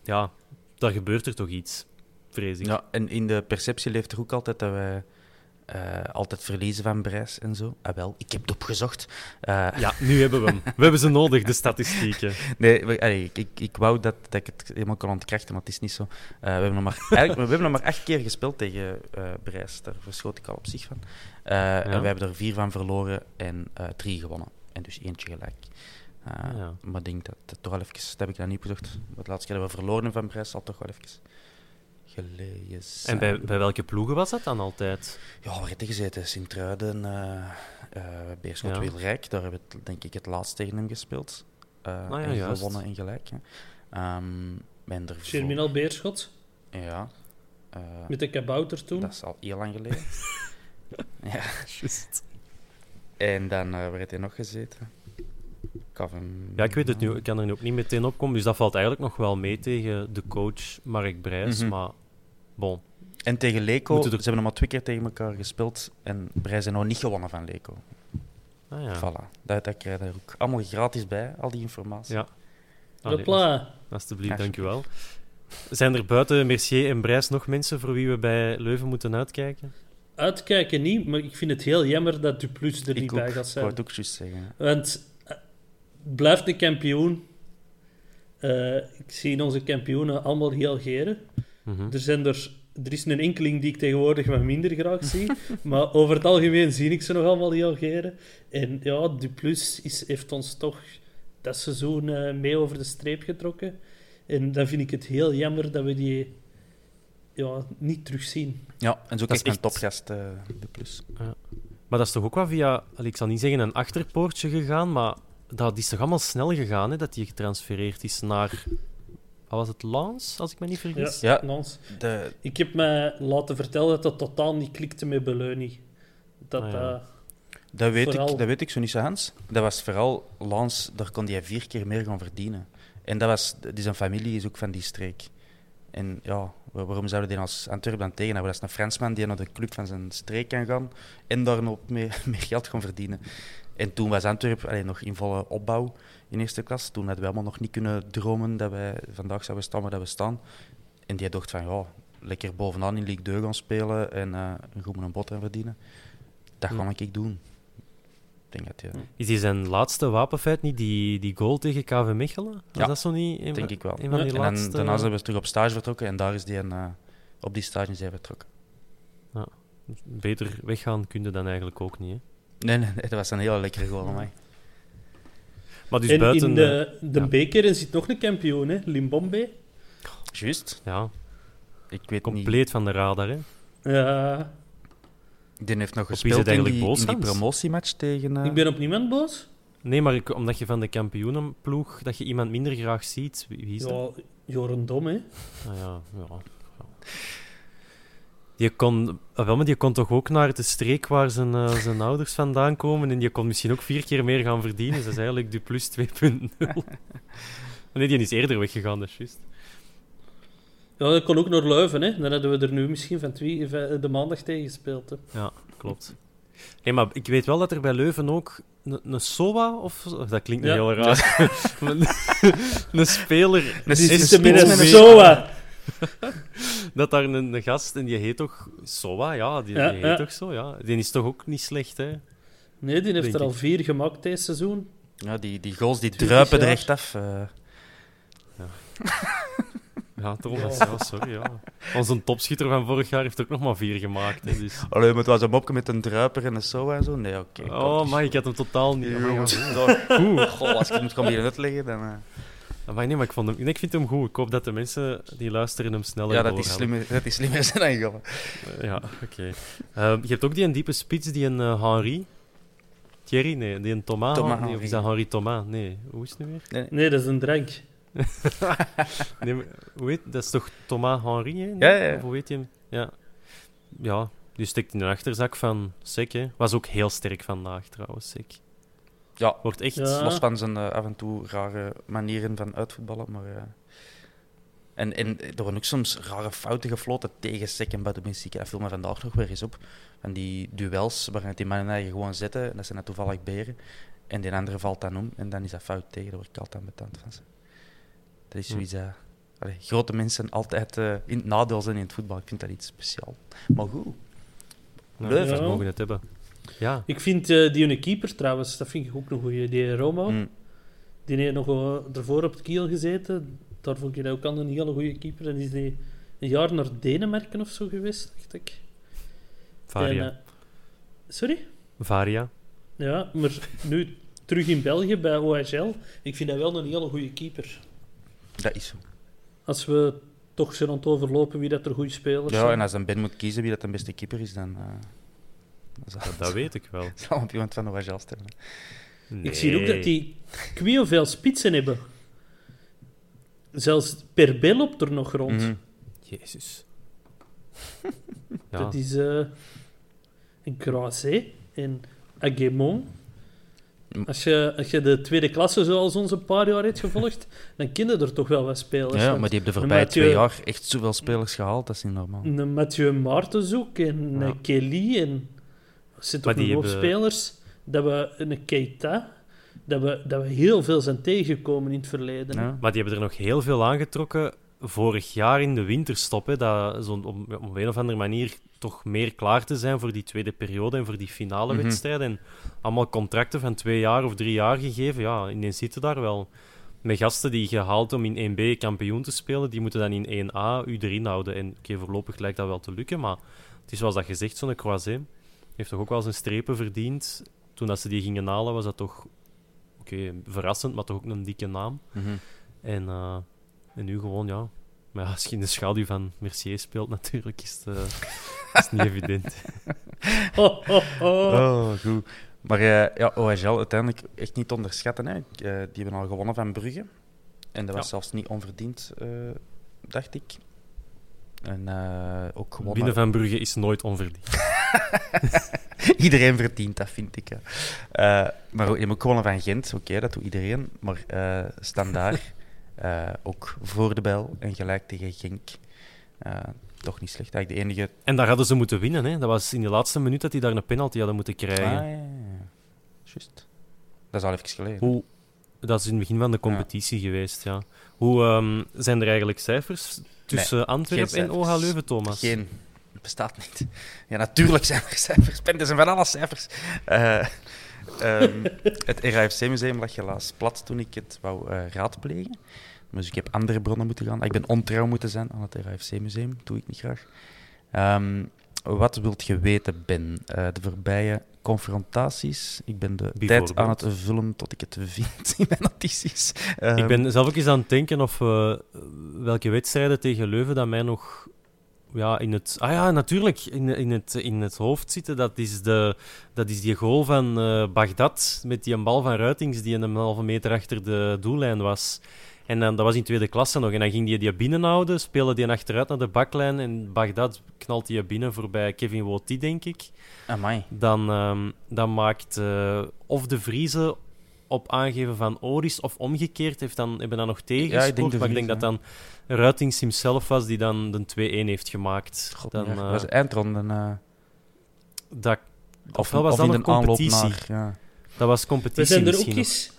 ja, daar gebeurt er toch iets, vrees ik. Ja, en in de perceptie leeft er ook altijd dat wij eh, altijd verliezen van Brijs en zo. Ah, wel, ik heb het opgezocht. Eh, Ja, nu hebben we hem. We hebben ze nodig, de statistieken. Nee, we- allee, ik, ik, ik wou dat, dat ik het helemaal kon ontkrachten, maar het is niet zo. Eh, we, hebben nog maar, eigenlijk, we hebben nog maar acht keer gespeeld tegen Brijs. Daar verschoot ik al op zich van. En we hebben er vier van verloren en drie gewonnen. En dus eentje gelijk. Ja. Maar ik denk dat het toch wel even... Dat heb ik dan niet opgezocht. Maar de laatste keer dat we verloren van Brijs zal toch wel even geleden zijn. En bij, bij welke ploegen was dat dan altijd? Ja, waar heb je gezeten? Sint-Truiden, eh eh Beerschot, Ja. Wielrijk. Daar hebben we denk ik het laatst tegen hem gespeeld. Eh, Ah ja, en juist. gewonnen en gelijk. Hè. Ehm, ben er voor- Germinal Beerschot. Ja. Eh, Met de kabouter toen. dat is al heel lang geleden. ja. Juist. En dan, waar heeft hij nog gezeten? Kaven... Ja, ik weet het nu. Ik kan er nu ook niet meteen op komen. Dus dat valt eigenlijk nog wel mee tegen de coach Mark Brijs. Mhm. Maar bon, En tegen Leco, er- ze hebben nog maar twee keer tegen elkaar gespeeld. En Brijs heeft nog niet gewonnen van Leco. ah, ja. Voilà. Dat, dat krijg je er ook allemaal gratis bij, al die informatie. Ja. Allee, Hopla. Alsjeblieft, dank u wel. Zijn er buiten Mercier en Brijs nog mensen voor wie we bij Leuven moeten uitkijken? Uitkijken niet, maar ik vind het heel jammer dat Duplus er Ik niet ook. bij gaat Ik wou zijn. het ook juist zeggen. Want eh, blijft de kampioen. Eh, ik zie onze kampioenen allemaal heel geren. Er, zijn er, er is een enkeling die ik tegenwoordig wat minder graag zie. maar over het algemeen zie ik ze nog allemaal heel geren. En ja, Duplus is, heeft ons toch dat seizoen eh, mee over de streep getrokken. En dan vind ik het heel jammer dat we die ja, niet terugzien. Ja, en zo is kijk mijn echt- topgast, eh, de plus. Maar dat is toch ook wel via, ik zal niet zeggen een achterpoortje gegaan, maar dat is toch allemaal snel gegaan, hè, dat hij getransfereerd is naar... Wat was het, Lans, als ik me niet vergis? Ja. Nons. De, Ik heb mij laten vertellen dat dat totaal niet klikte met Beleunie. Dat Ah, ja. dat- dat, weet Vooral- ik, dat weet ik zo niet zo, Hans. Dat was vooral Lans, daar kon hij vier keer meer gaan verdienen. En dat was, die zijn familie is ook van die streek. En ja, wa- waarom zouden die als Antwerpen dan tegenhouden? Dat is een Fransman die naar de club van zijn streek kan gaan en daar nog meer, meer geld gaan verdienen. En toen was Antwerpen allee, nog in volle opbouw in eerste klas. Toen hadden we allemaal nog niet kunnen dromen dat wij vandaag zouden staan waar dat we staan. En die dacht van, ja, lekker bovenaan in Ligue 2 gaan spelen en eh een goed met een bot aan verdienen. Dat Hm. ga ik doen. Ik denk dat je... Is die zijn laatste wapenfeit niet die, die goal tegen KV Mechelen? Was Ja, dat zo niet? Een, denk ik wel. Een van die En dan, daarna zijn we terug op stage vertrokken en daar is die een, eh, op die stage hij vertrokken. Beter weggaan kun je dan eigenlijk ook niet, hè? Nee, nee, dat was een hele lekkere goal van mij. Maar dus en buiten... in de, eh, de ja. beker zit nog een kampioen, hè? Limbombe. Juist. ja, Ik weet niet... compleet van de radar, hè? Ja, Die heeft nog Op wie is gespeeld het in eigenlijk die, boos, in die promotiematch tegen... eh, Ik ben op niemand boos. Nee, maar ik- omdat je van de kampioenenploeg dat je iemand minder graag ziet. Wie, wie is dat? Ja, Joren Dom, hè. Ah, ja, ja, ja. Die kon, ah, wel, maar die kon toch ook naar de streek waar zijn, eh, zijn ouders vandaan komen. En die kon misschien ook vier keer meer gaan verdienen. Dat is eigenlijk Duplus 2.0. nee, die is eerder weggegaan, dat is juist. Ja, dat kon ook naar Leuven, hè. Dan hadden we er nu misschien van twee, van de maandag tegen gespeeld, hè. Ja, klopt. Nee, maar ik weet wel dat er bij Leuven ook een, een SOA of zo- Dat klinkt Ja. heel raar. Een, een speler. Een tenminste met een Soa. Dat daar een, een gast en die heet toch SOA? Ja, die, Ja, die heet ja. toch zo? Ja. Die is toch ook niet slecht, hè? Nee, die heeft Denk er al ik. vier gemaakt deze seizoen. Ja, die, die goals die 20 druipen er echt af. eh. Ja, Thomas, ja, sorry. Ja. Onze topschutter van vorig jaar heeft ook nog maar vier gemaakt. Hè, dus. Allee, maar het was een mopje met een druiper en een soa en zo. Nee, oké. Oh, maar ik had hem totaal niet. Ja, Oh, ja. goh, als ik het moet gaan uitleggen, dan... eh, Maar nee, maar ik, vond hem, ik vind hem goed. Ik hoop dat de mensen die luisteren hem sneller ja, dat is, slimmer, dat is slimmer zijn. Eh, Ja, oké. Eh, je hebt ook die een diepe spits, die een eh, Henri. Thierry? Nee, die een Thomas. Thomas nee, of is dat Henri Thomas? Nee, hoe is het nu weer? Nee, dat is een drank. Nee, maar hoe heet, dat is toch Thomas Henry? Hè? Ja, ja. Of hoe heet je hem? Ja. ja, die steekt in de achterzak van Sek. Hè. Was ook heel sterk vandaag trouwens, Sek. Ja, Wordt echt... Ja. los van zijn eh, af en toe rare manieren van uitvoetballen, maar... eh, en, en er worden ook soms rare fouten gefloten tegen Sek en Badubinski. Dat viel me vandaag nog weer eens op. Van die duels waarin die mannen eigen gewoon zitten, en dat zijn dan toevallig beren. En die andere valt dan om, en dan is dat fout tegen. Daar word ik altijd ambetant van. ze. Dat is Hm. zoiets... dat allee, grote mensen altijd eh, in het nadeel zijn in het voetbal. Ik vind dat iets speciaals. Maar goed. Nou, Leuven. we mogen het hebben. Ja, Ik vind eh, die keeper trouwens, dat vind ik ook een goeie. Die Roma, Mm. die heeft nog ervoor op het kiel gezeten. Daar vond ik dat ook al een hele goede keeper. En is die een jaar naar Denemarken of zo geweest, dacht ik. Varia. En, eh, sorry? Varia. Ja, maar nu terug in België bij OHL. Ik vind dat wel een hele goede keeper. Dat is zo. Als we toch zijn aan het overlopen wie dat er goede spelers Ja, zijn. en als dan Ben moet kiezen wie dat de beste keeper is, dan... eh, dan zal, Dat, dat weet ik wel. zal op iemand van de Wajal stemmen. Ik zie ook dat die kwio veel spitsen hebben. Zelfs per bel op er nog rond. Mhm. Jezus. Ja. Dat is eh een Croisé en Aguemon. Mm. Als je, als je de tweede klasse zoals ons een paar jaar hebt gevolgd, dan ken je er toch wel wat spelers. Ja, maar die hebben de voorbije Mathieu- twee jaar echt zoveel spelers gehaald, dat is niet normaal. Een Mathieu Maartenshoek en Ja. een Kelly en... Er zitten Maar toch die nog hebben- spelers dat we... Een Keita, dat we, dat we heel veel zijn tegengekomen in het verleden. Ja. Maar die hebben er nog heel veel aangetrokken vorig jaar in de winterstop. Hè, dat, zo, om, om een of andere manier toch meer klaar te zijn voor die tweede periode en voor die finale Mhm. wedstrijden. En allemaal contracten van twee jaar of drie jaar gegeven. Ja, ineens zitten daar wel. Met gasten die gehaald om in 1B kampioen te spelen, die moeten dan in 1A u erin houden. En oké, voorlopig lijkt dat wel te lukken, maar het is zoals dat gezegd, zo'n Croisé heeft toch ook wel zijn strepen verdiend. Toen dat ze die gingen halen, was dat toch oké, verrassend, maar toch ook een dikke naam. Mhm. En, eh, en nu gewoon, ja. Maar ja, als je in de schaduw van Mercier speelt, natuurlijk, is het, eh, is het niet evident. Oh, goed. Maar eh, ja, OHL uiteindelijk echt niet te onderschatten. Hè. Eh, die hebben al gewonnen van Brugge. En dat was Ja. zelfs niet onverdiend, eh, dacht ik. En eh, ook gewonnen. Binnen van Brugge is nooit onverdiend. Iedereen verdient dat, vind ik. Eh, maar ook- je ook gewonnen van Gent. Oké, dat doet iedereen. Maar eh standaard, eh, ook voor de bel en gelijk tegen Genk. Toch niet slecht. Eigenlijk de enige... En daar hadden ze moeten winnen. Hè. Dat was in de laatste minuut dat die daar een penalty hadden moeten Ah, krijgen. ja, ja. Dat is al even geleden. Hoe, dat is in het begin van de competitie geweest, ja. Hoe ehm, zijn er eigenlijk cijfers tussen Antwerpen en. OH Leuven, Thomas? Geen. Het bestaat niet. Ja, natuurlijk zijn er cijfers. Er zijn van alle cijfers. Eh, ehm, het RAFC-museum lag helaas plat toen ik het wou eh, raadplegen. Dus ik heb andere bronnen moeten gaan. Ik ben ontrouw moeten zijn aan het RAFC-museum. doe ik niet graag. Ehm, wat wilt je weten, Ben? Eh, de voorbije confrontaties. Ik ben de tijd aan het vullen tot ik het vind in mijn notities. Ehm, Ik ben zelf ook eens aan het denken of welke wedstrijden tegen Leuven dat mij nog ja, in het... Ah ja, natuurlijk. In, in, het, in het hoofd zitten. Dat is, de, dat is die goal van eh Bagdad met die een bal van Ruitings die een halve meter achter de doellijn was. En dan, dat was in tweede klasse nog. En dan ging die die binnenhouden, speelde die achteruit naar de baklijn. En Bagdad knalt die binnen voorbij Kevin Woti, denk ik. Amai. Dan, ehm, dan maakt eh, of de Vriezen op aangeven van Oris of omgekeerd heeft dan, hebben dan nog tegengescoord. Ja, ik denk de maar ik denk dat dan Ruitings hemzelf was die dan de 2-1 heeft gemaakt. God, dan, ja, eh, was eindronde. eh, dat, of ofwel was of dat een aanloop competitie. naar. Ja. Dat was We competitie zijn er ook eens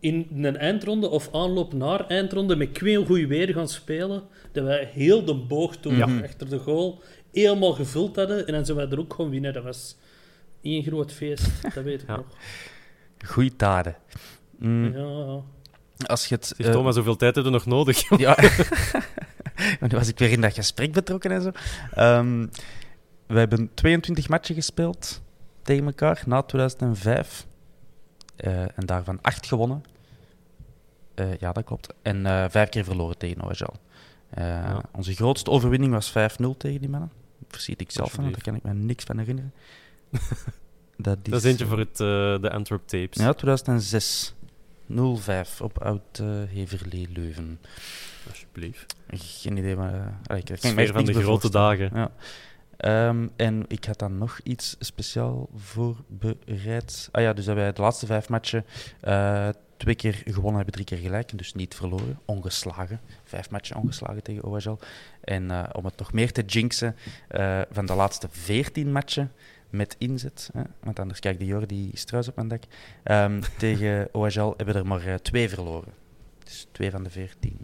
in een eindronde of aanloop naar eindronde met twee goed weer gaan spelen. Dat wij heel de boog toen Ja. achter de goal helemaal gevuld hadden. En dan zijn wij er ook gewoon winnen. Dat was één groot feest. Dat weet ik Ja. nog. Goeie daden. Mm, Ja, Als je het. Zeg, eh, Thomas, hoeveel tijd hebben we nog nodig? Ja. Want nu was ik weer in dat gesprek betrokken en zo. Ehm, we hebben 22 matchen gespeeld tegen elkaar na 2005. Eh, en daarvan 8 gewonnen. Eh, ja, dat klopt. En eh, vijf keer verloren tegen OHL. Eh, Ja. Onze grootste overwinning was 5-0 tegen die mannen. Verziet ik zelf van, daar kan ik me niks van herinneren. dat, is, Dat is eentje voor het, eh, de Antwerp Tapes. Ja, 2006. 0-5 op Oud-Heverlee Leuven. Alsjeblieft. Geen idee, maar... eh, allee, ik Sfeer van de grote dagen. Ja. Ehm, en ik had dan nog iets speciaal voorbereid. Ah ja, dus dat wij de laatste vijf matchen eh, twee keer gewonnen hebben, drie keer gelijk. Dus niet verloren, ongeslagen. Vijf matchen ongeslagen tegen OHL. En eh, om het nog meer te jinxen, eh, van de laatste veertien matchen met inzet, hè, want anders kijkt de Jordi struis op mijn dak, ehm, tegen OHL hebben we er maar eh, twee verloren. Dus twee van de veertien.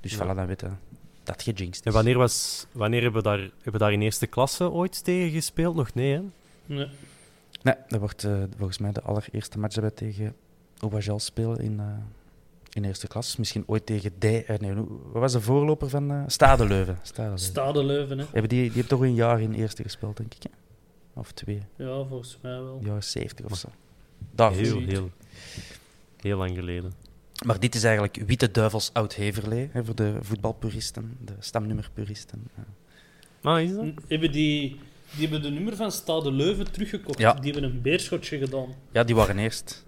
Dus Ja. voilà, dan weten dat gejinxed En is. wanneer, was, wanneer hebben, we daar, hebben we daar in eerste klasse ooit tegen gespeeld? Nog nee, hè? nee. Nee, dat wordt eh, volgens mij de allereerste match dat wij tegen OHL spelen in, eh, in eerste klas. Misschien ooit tegen de, eh, nee, wat was de voorloper van eh Stade Leuven? Stade Leuven. Stade Leuven, hè. Hebben die, die hebben toch een jaar in eerste gespeeld, denk ik. Hè? Of twee, Ja, volgens mij wel. jaren zeventig of zo. Daarvoor. Heel, heel, heel lang geleden. Maar dit is eigenlijk Witte Duivels Oud-Heverlee, hè, voor de voetbalpuristen, de stamnummerpuristen. Ja. Ah, is dat? Hebben die, die hebben de nummer van Stade Leuven teruggekocht. Ja. Die hebben een beerschotje gedaan. ja, die waren eerst.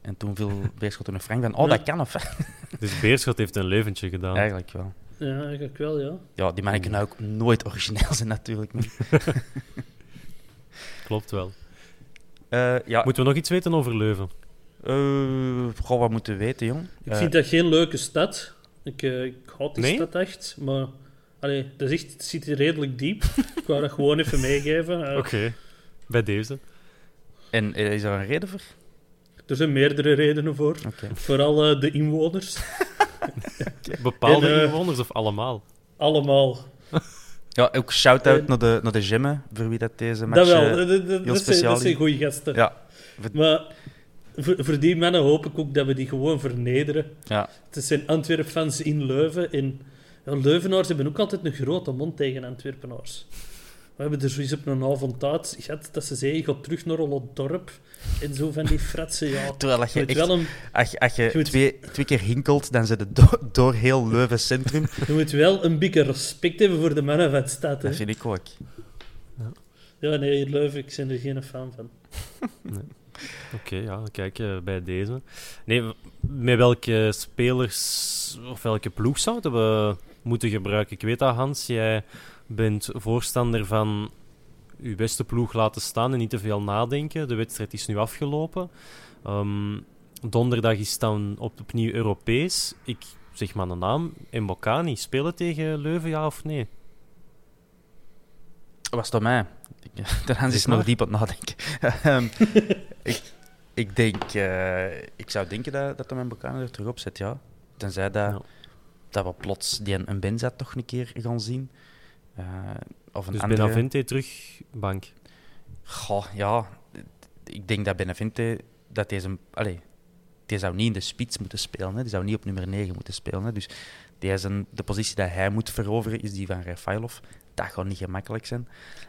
En toen viel Beerschot een Frank van, oh, Ja. dat kan of? Dus Beerschot heeft een leuventje gedaan. Eigenlijk wel. Ja, eigenlijk wel, ja. Ja, die mannen kunnen ook nooit origineel zijn, natuurlijk. Klopt wel. Eh, ja, Moeten we nog iets weten over Leuven? Eh, goh, wat moeten we weten, jong? Ik Eh, vind dat geen leuke stad. Ik, eh, ik houd die Nee? stad echt, maar allee, dat is echt, het zit hier redelijk diep. ik wou dat gewoon even meegeven. Eh, Oké, bij deze. En eh, is er een reden voor? Er zijn meerdere redenen voor. Vooral eh, de inwoners. Bepaalde En, eh, inwoners of allemaal? Allemaal. Ja, ook shout-out En- naar de, naar de Gemmen, voor wie dat deze match... Dat wel. eh, Dat, dat, dat, zijn, speciaal dat zijn goede gasten. ja, Maar voor, voor die mannen hoop ik ook dat we die gewoon vernederen. ja. Het zijn Antwerp-fans in Leuven. En ja, Leuvenaars hebben ook altijd een grote mond tegen Antwerpenaars. We hebben er zoiets op een avond uit gehad dat ze zeggen, je gaat terug naar Ollodorp. En zo van die fratsen, ja. Terwijl als je, echt, wel een, als, je- als je moet- twee, twee keer hinkelt, dan zit het door, door heel Leuven Centrum. je moet wel een beetje respect hebben voor de mannen van de stad. Hè. Dat vind ik ook. Ja, nee, Leuven, ik ben er geen fan van. Oké, ja, kijk, eh, bij deze. Nee, met welke spelers of welke ploeg zouden we moeten gebruiken? Ik weet dat, Hans, jij bent voorstander van uw beste ploeg laten staan en niet te veel nadenken. De wedstrijd is nu afgelopen. Ehm, donderdag is dan op, opnieuw Europees. Ik zeg maar een naam, Mbokani. Spelen tegen Leuven, ja of nee? Was aan mij? Ik- De Hans is nog diep aan het nadenken. Ehm, ik, ik denk... eh, ik zou denken dat, dat mijn Bokane er terug op zet, ja. Tenzij dat, Ja. Dat we plots die een, een Benza toch een keer gaan zien. Eh, of een Dus andere... Benavente terug, bank. Goh, ja. Ik denk dat Benavente... Dat deze, allee, die zou niet in de spits moeten spelen. Hè. Die zou niet op nummer 9 moeten spelen. Hè. Dus die is een, de positie die hij moet veroveren is die van Rafailov. Dat gaat niet gemakkelijk zijn.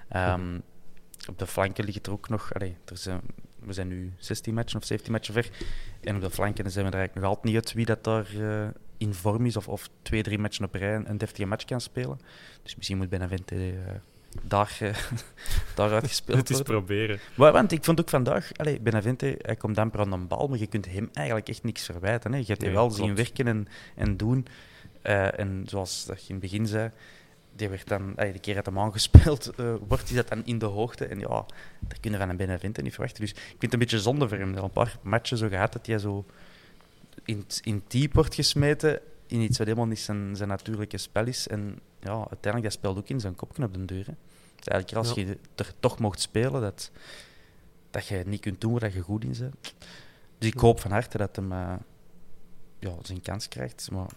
Ehm, Op de flanken ligt er ook nog... Allee, er zijn, we zijn nu 16 matchen of 17 matchen ver. En op de flanken zijn we er eigenlijk nog altijd niet uit wie dat daar eh, in vorm is of, of twee, drie matchen op rij een, deftige match kan spelen. Dus misschien moet Benavente uh, daar, uh, daaruit gespeeld Het is worden. proberen. Maar, want ik vond ook vandaag, allee, Benavente, hij komt amper aan de bal, maar je kunt hem eigenlijk echt niks verwijten. Hè. Je hebt hem wel klopt. zien werken en, en doen. Eh, en zoals dat je in het begin zei, die werd dan, de keer dat hem aangespeeld eh, wordt, is dat dan in de hoogte. En ja, daar kun je van een Benavente niet verwachten. Dus ik vind het een beetje zonde voor hem. Al een paar matchen zo gehad dat hij zo in, in diep wordt gesmeten in iets wat helemaal niet zijn, zijn natuurlijke spel is. En ja, uiteindelijk, dat speelt ook in zijn kopje op de deur. Hè. Dus eigenlijk als Ja. je er toch mocht spelen, dat, dat je niet kunt doen waar je goed in bent. Dus ik hoop van harte dat hem eh, ja, zijn kans krijgt. Maar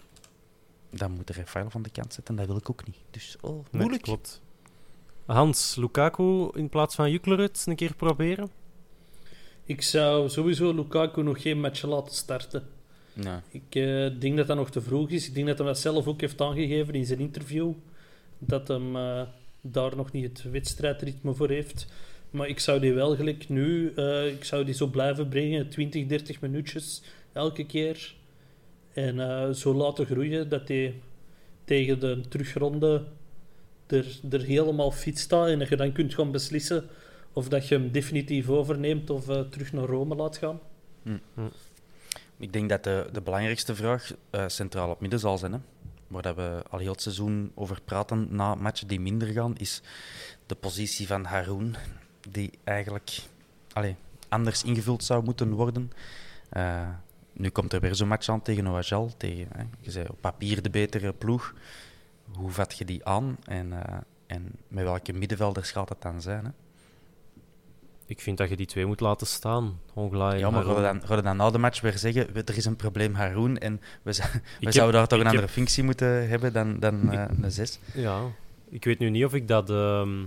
dan moet de Rafael van de kant zetten. Dat wil ik ook niet. Dus oh, Nee, moeilijk. klopt. Hans, Lukaku in plaats van Juklerud een keer proberen? Ik zou sowieso Lukaku nog geen match laten starten. Ik eh, denk dat dat nog te vroeg is. Ik denk dat hij dat zelf ook heeft aangegeven in zijn interview. Dat hem eh, daar nog niet het wedstrijdritme voor heeft. Maar ik zou die wel gelijk nu, eh, ik zou die zo blijven brengen, 20, 30 minuutjes elke keer. En eh, zo laten groeien dat hij tegen de terugronde er, er helemaal fit staat. En dat je dan kunt gaan beslissen of dat je hem definitief overneemt of eh, terug naar Rome laat gaan. Ik denk dat de, de belangrijkste vraag eh, centraal op midden zal zijn. Hè. Waar dat we al heel het seizoen over praten na matchen die minder gaan, is de positie van Haroun. Die eigenlijk allee, anders ingevuld zou moeten worden. Eh, nu komt er weer zo'n match aan tegen Oajal. Tegen, hè, je zei op papier de betere ploeg. Hoe vat je die aan? En, eh, en met welke middenvelders gaat het dan zijn? Ik vind dat je die twee moet laten staan. En Ja, maar gaan we, dan, dan na de match weer zeggen, we- er is een probleem Haroun en we, we heb- zouden daar toch een heb- andere functie moeten hebben dan, dan eh, een zes. Ja, ik weet nu niet of ik dat. ehm,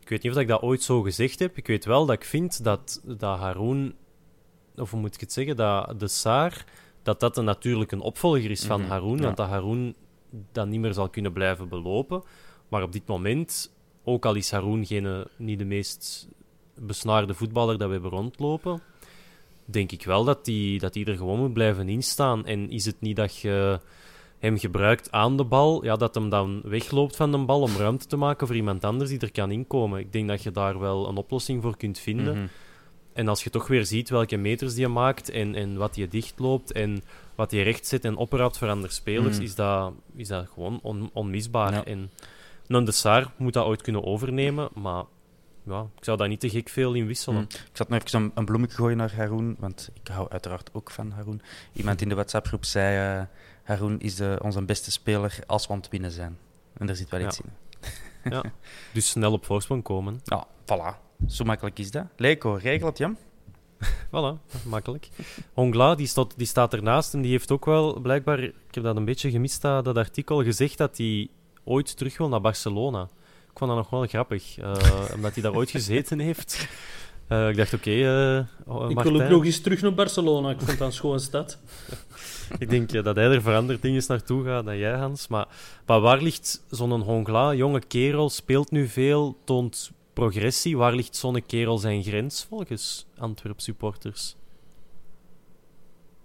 ik weet niet of ik dat ooit zo gezegd heb. Ik weet wel dat ik vind dat, dat Haroun, of hoe moet ik het zeggen, dat de Saar, dat dat een natuurlijk een opvolger is van Haroun. ja. Want dat Haroun dat niet meer zal kunnen blijven belopen. Maar op dit moment, ook al is Haroun geen, eh, niet de meest besnaarde voetballer dat we hebben rondlopen, denk ik wel dat hij dat die er gewoon moet blijven instaan. En is het niet dat je hem gebruikt aan de bal, ja, dat hem dan wegloopt van de bal om ruimte te maken voor iemand anders die er kan inkomen. Ik denk dat je daar wel een oplossing voor kunt vinden. Mhm. En als je toch weer ziet welke meters die je maakt en, en wat je dichtloopt en wat je recht zet en opraapt voor andere spelers, Mhm. is, dat, is dat gewoon on- onmisbaar. Ja. En Saar moet dat ooit kunnen overnemen, maar ja, ik zou daar niet te gek veel in wisselen. Mhm. Ik zat nog even een, een bloemetje gooien naar Haroun, want ik hou uiteraard ook van Haroun. Iemand in de WhatsApp-groep zei, eh Haroun is de, onze beste speler als we aan het winnen zijn. En daar zit wel Ja. iets in. Ja. Dus snel op voorsprong komen. Ja, voilà. Zo makkelijk is dat. Leco, regel het, Jan. Voilà, makkelijk. Hongla, die, staat, die staat ernaast en die heeft ook wel, blijkbaar, ik heb dat een beetje gemist, dat, dat artikel, gezegd dat hij ooit terug wil naar Barcelona. Ik vond dat nog wel grappig, eh, omdat hij daar ooit gezeten heeft. Eh, ik dacht, oké, eh, oh, ik wil ook nog eens terug naar Barcelona. Ik vond dat een schoon stad. ik denk dat hij er veranderd dingen naartoe gaat dan jij, Hans. Maar, maar waar ligt zo'n Hongla, jonge kerel, speelt nu veel, toont progressie. Waar ligt zo'n kerel zijn grens volgens Antwerp supporters?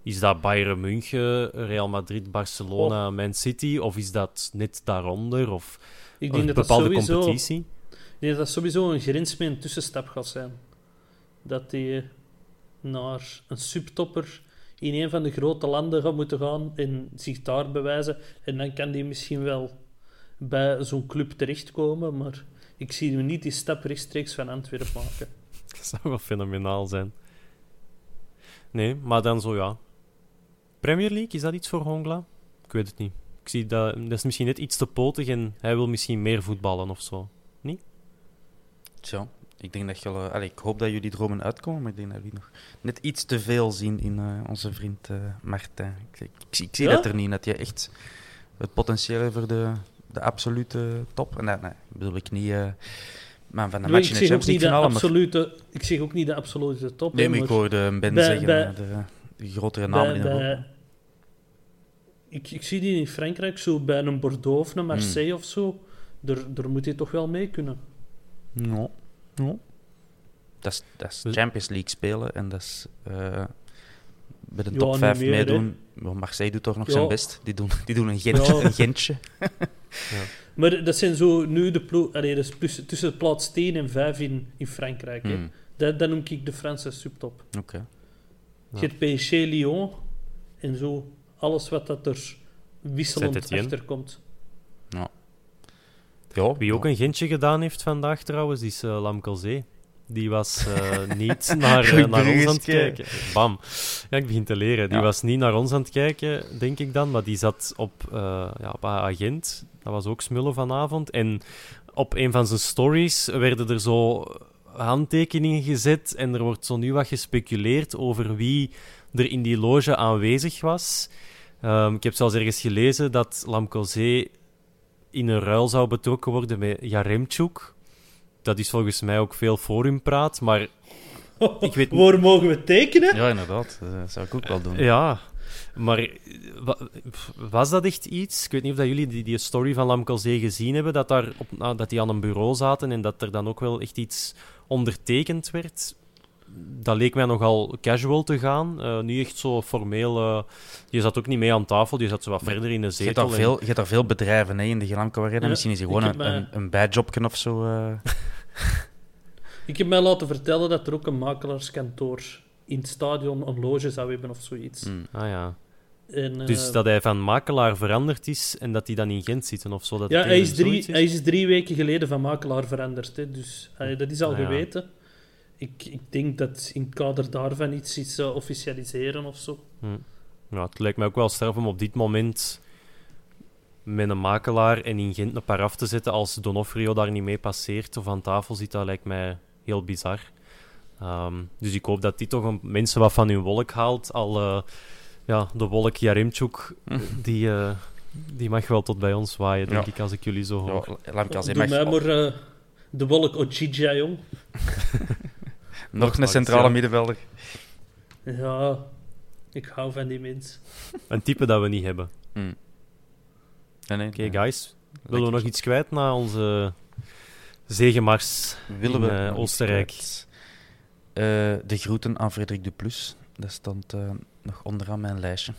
Is dat Bayern München, Real Madrid, Barcelona, Man City? Of is dat net daaronder? Of Ik een denk dat dat bepaalde sowieso, competitie? ik denk dat dat sowieso een grens met een tussenstap gaat zijn. Dat hij naar een subtopper in een van de grote landen gaat moeten gaan en zich daar bewijzen. En dan kan hij misschien wel bij zo'n club terechtkomen, maar ik zie hem niet die stap rechtstreeks van Antwerpen maken. Dat zou wel fenomenaal zijn. Nee, maar dan zo ja. Premier League, is dat iets voor Hongla? Ik weet het niet. Ik zie dat, dat is misschien net iets te potig en hij wil misschien meer voetballen of zo. Zo. Ik, denk dat jullie, allee, ik hoop dat jullie dromen uitkomen, maar ik denk dat jullie nog net iets te veel zien in eh, onze vriend eh Martijn. Ik, ik, zie- ik zie Ja? dat er niet, dat je echt het potentieel heeft voor de, de absolute top. En dat nee, bedoel ik niet uh, maar van Maar match ik in de Champions niet de League finale. Maar, absolute, ik zeg ook niet de absolute top. nee, maar ik hoorde Ben bij- zeggen, bij- eh, de, de grotere bij- namen in Europa. bij- ik, ik zie die in Frankrijk zo bij een Bordeaux of een Hmm. Marseille of zo. Daar, daar moet hij toch wel mee kunnen. Ja. Dat is, dat is Champions League spelen en dat is eh, bij de top niet 5 meer, meedoen. Maar Marseille doet toch nog Ja. zijn best. Die doen, die doen een, Gentje, Ja. een Gentje. Maar dat zijn zo nu de ploeg... Plus- tussen plaats 10 en 5 in, in Frankrijk. hè. Hmm, Dat, dat noem ik de Franse subtop. Oké. Je hebt PSG, Lyon en zo. Alles wat dat er wisselend Saint-Étienne. achter komt. Ja, Wie ook een Gentje gedaan heeft vandaag trouwens, is uh, Lamkelzee. Die was eh, niet naar, eh, naar ons aan het kijken. Bam. Ja, ik begin te leren. Die Ja. was niet naar ons aan het kijken, denk ik dan. Maar die zat op, eh ja, op haar agent. Dat was ook smullen vanavond. En op een van zijn stories werden er zo handtekeningen gezet. En er wordt zo nu wat gespeculeerd over wie er in die loge aanwezig was. Ehm, ik heb zelfs ergens gelezen dat Lamkelzee in een ruil zou betrokken worden met Jaremchuk. Dat is volgens mij ook veel forumpraat, maar Ik weet niet- Waar mogen we tekenen? Ja, inderdaad. Dat zou ik ook wel doen. ja. Maar eh, wa- was dat echt iets? Ik weet niet of dat jullie die, die story van Lamkelzee gezien hebben, dat, daar op, nou, dat die aan een bureau zaten en dat er dan ook wel echt iets ondertekend werd. Dat leek mij nogal casual te gaan. Eh, niet echt zo formeel. eh, je zat ook niet mee aan tafel, je zat zo wat verder in een Je hebt, zetel. daar en- veel, je hebt daar veel bedrijven hè, in de Glamco Arena. Ja, Misschien is hij gewoon heb een, mij- een, een bijjobje of zo. eh. Ik heb mij laten vertellen dat er ook een makelaarskantoor in het stadion een loge zou hebben of zoiets. Hmm. Ah ja. En, eh, Dus dat hij van makelaar veranderd is en dat hij dan in Gent zitten of zo. Dat ja, hij is, drie, hij is drie weken geleden van makelaar veranderd. Hè, dus hij- dat is al Ah, ja. geweten. Ik, ik denk dat in het kader daarvan iets is eh, officialiseren of zo. Ja, het lijkt mij ook wel sterf om op dit moment met een makelaar en in Gent een paar af te zetten als Donofrio daar niet mee passeert of aan tafel zit. Dat lijkt mij heel bizar. Ehm, dus ik hoop dat die toch een, mensen wat van hun wolk haalt. Al eh, ja, de wolk Jaremchuk, die, eh, die mag wel tot bij ons waaien, denk Ja. ik, als ik jullie zo hoor. Ja, als hij Doe mag mij maar eh, de wolk Ochija, jong. nog een centrale ja. middenvelder. Ja, ik hou van die mens. Een type dat we niet hebben. Nee, nee, Oké, guys. Willen we nog iets kwijt na onze zegenmars Willen in we eh, Oostenrijk? Eh, de groeten aan Frederik Duplus. Dat stond eh, nog onderaan mijn lijstje.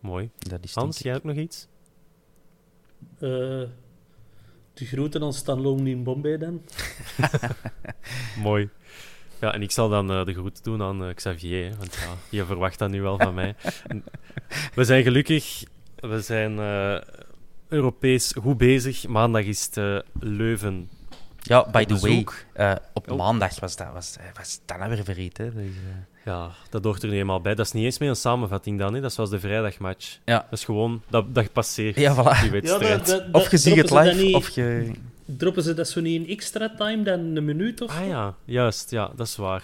Mooi. Dat is Hans, jij ik- ook nog iets? Eh, de groeten aan Stan in Bombay dan. Mooi. Ja, en ik zal dan eh, de groet doen aan eh, Xavier, hè, want ja, je verwacht dat nu wel van mij. We zijn gelukkig, we zijn eh, Europees goed bezig. Maandag is het Leuven. Ja, by the way, eh, op Oh. maandag was dat, was, eh, was dat nou weer verriet. Hè? Dus, eh, Ja, dat hoort er niet eenmaal bij. Dat is niet eens meer een samenvatting dan, hè. dat is zoals de vrijdagmatch. Ja. Dat is gewoon, dat, dat passeert, Ja, voilà. die wedstrijd. of je ziet het live, niet- of je... Droppen ze dat zo niet in extra time, dan een minuut of Ah ja, juist, ja, dat is waar.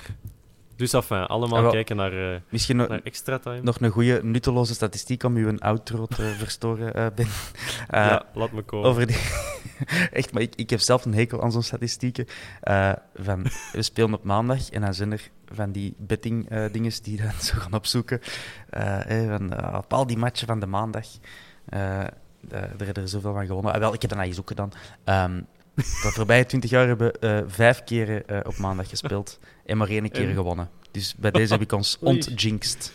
Dus allemaal wel. kijken naar, eh, Misschien nog, naar extra time. nog een goede nutteloze statistiek om uw outro te verstoren, eh, Ben. Eh, ja, laat me komen. Over die... Echt, maar ik, ik heb zelf een hekel aan zo'n statistieken. Eh, van, we spelen op maandag en dan zijn er van die betting eh dinges die dan zo gaan opzoeken. Eh, van, eh, op al die matchen van de maandag. eh, eh, er hebben er zoveel van gewonnen. Ah, wel, ik heb dat eens ook gedaan. Ehm de voorbije twintig jaar hebben we eh, vijf keren eh, op maandag gespeeld en maar één keer En? gewonnen. Dus bij deze heb ik ons ontjinxed.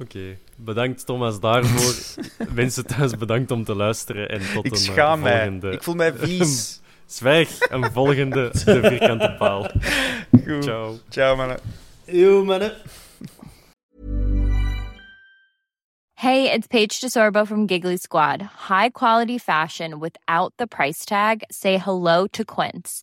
Oké, bedankt Thomas daarvoor. Mensen thuis bedankt om te luisteren en tot Ik een eh, schaam mij. volgende... Ik voel mij vies. Zwijg, een volgende De Vierkante Paal. Goed. Ciao. Ciao, mannen. Yo, mannen. Hey, it's Paige DeSorbo from Giggly Squad. High quality fashion without the price tag. Say hello to Quince.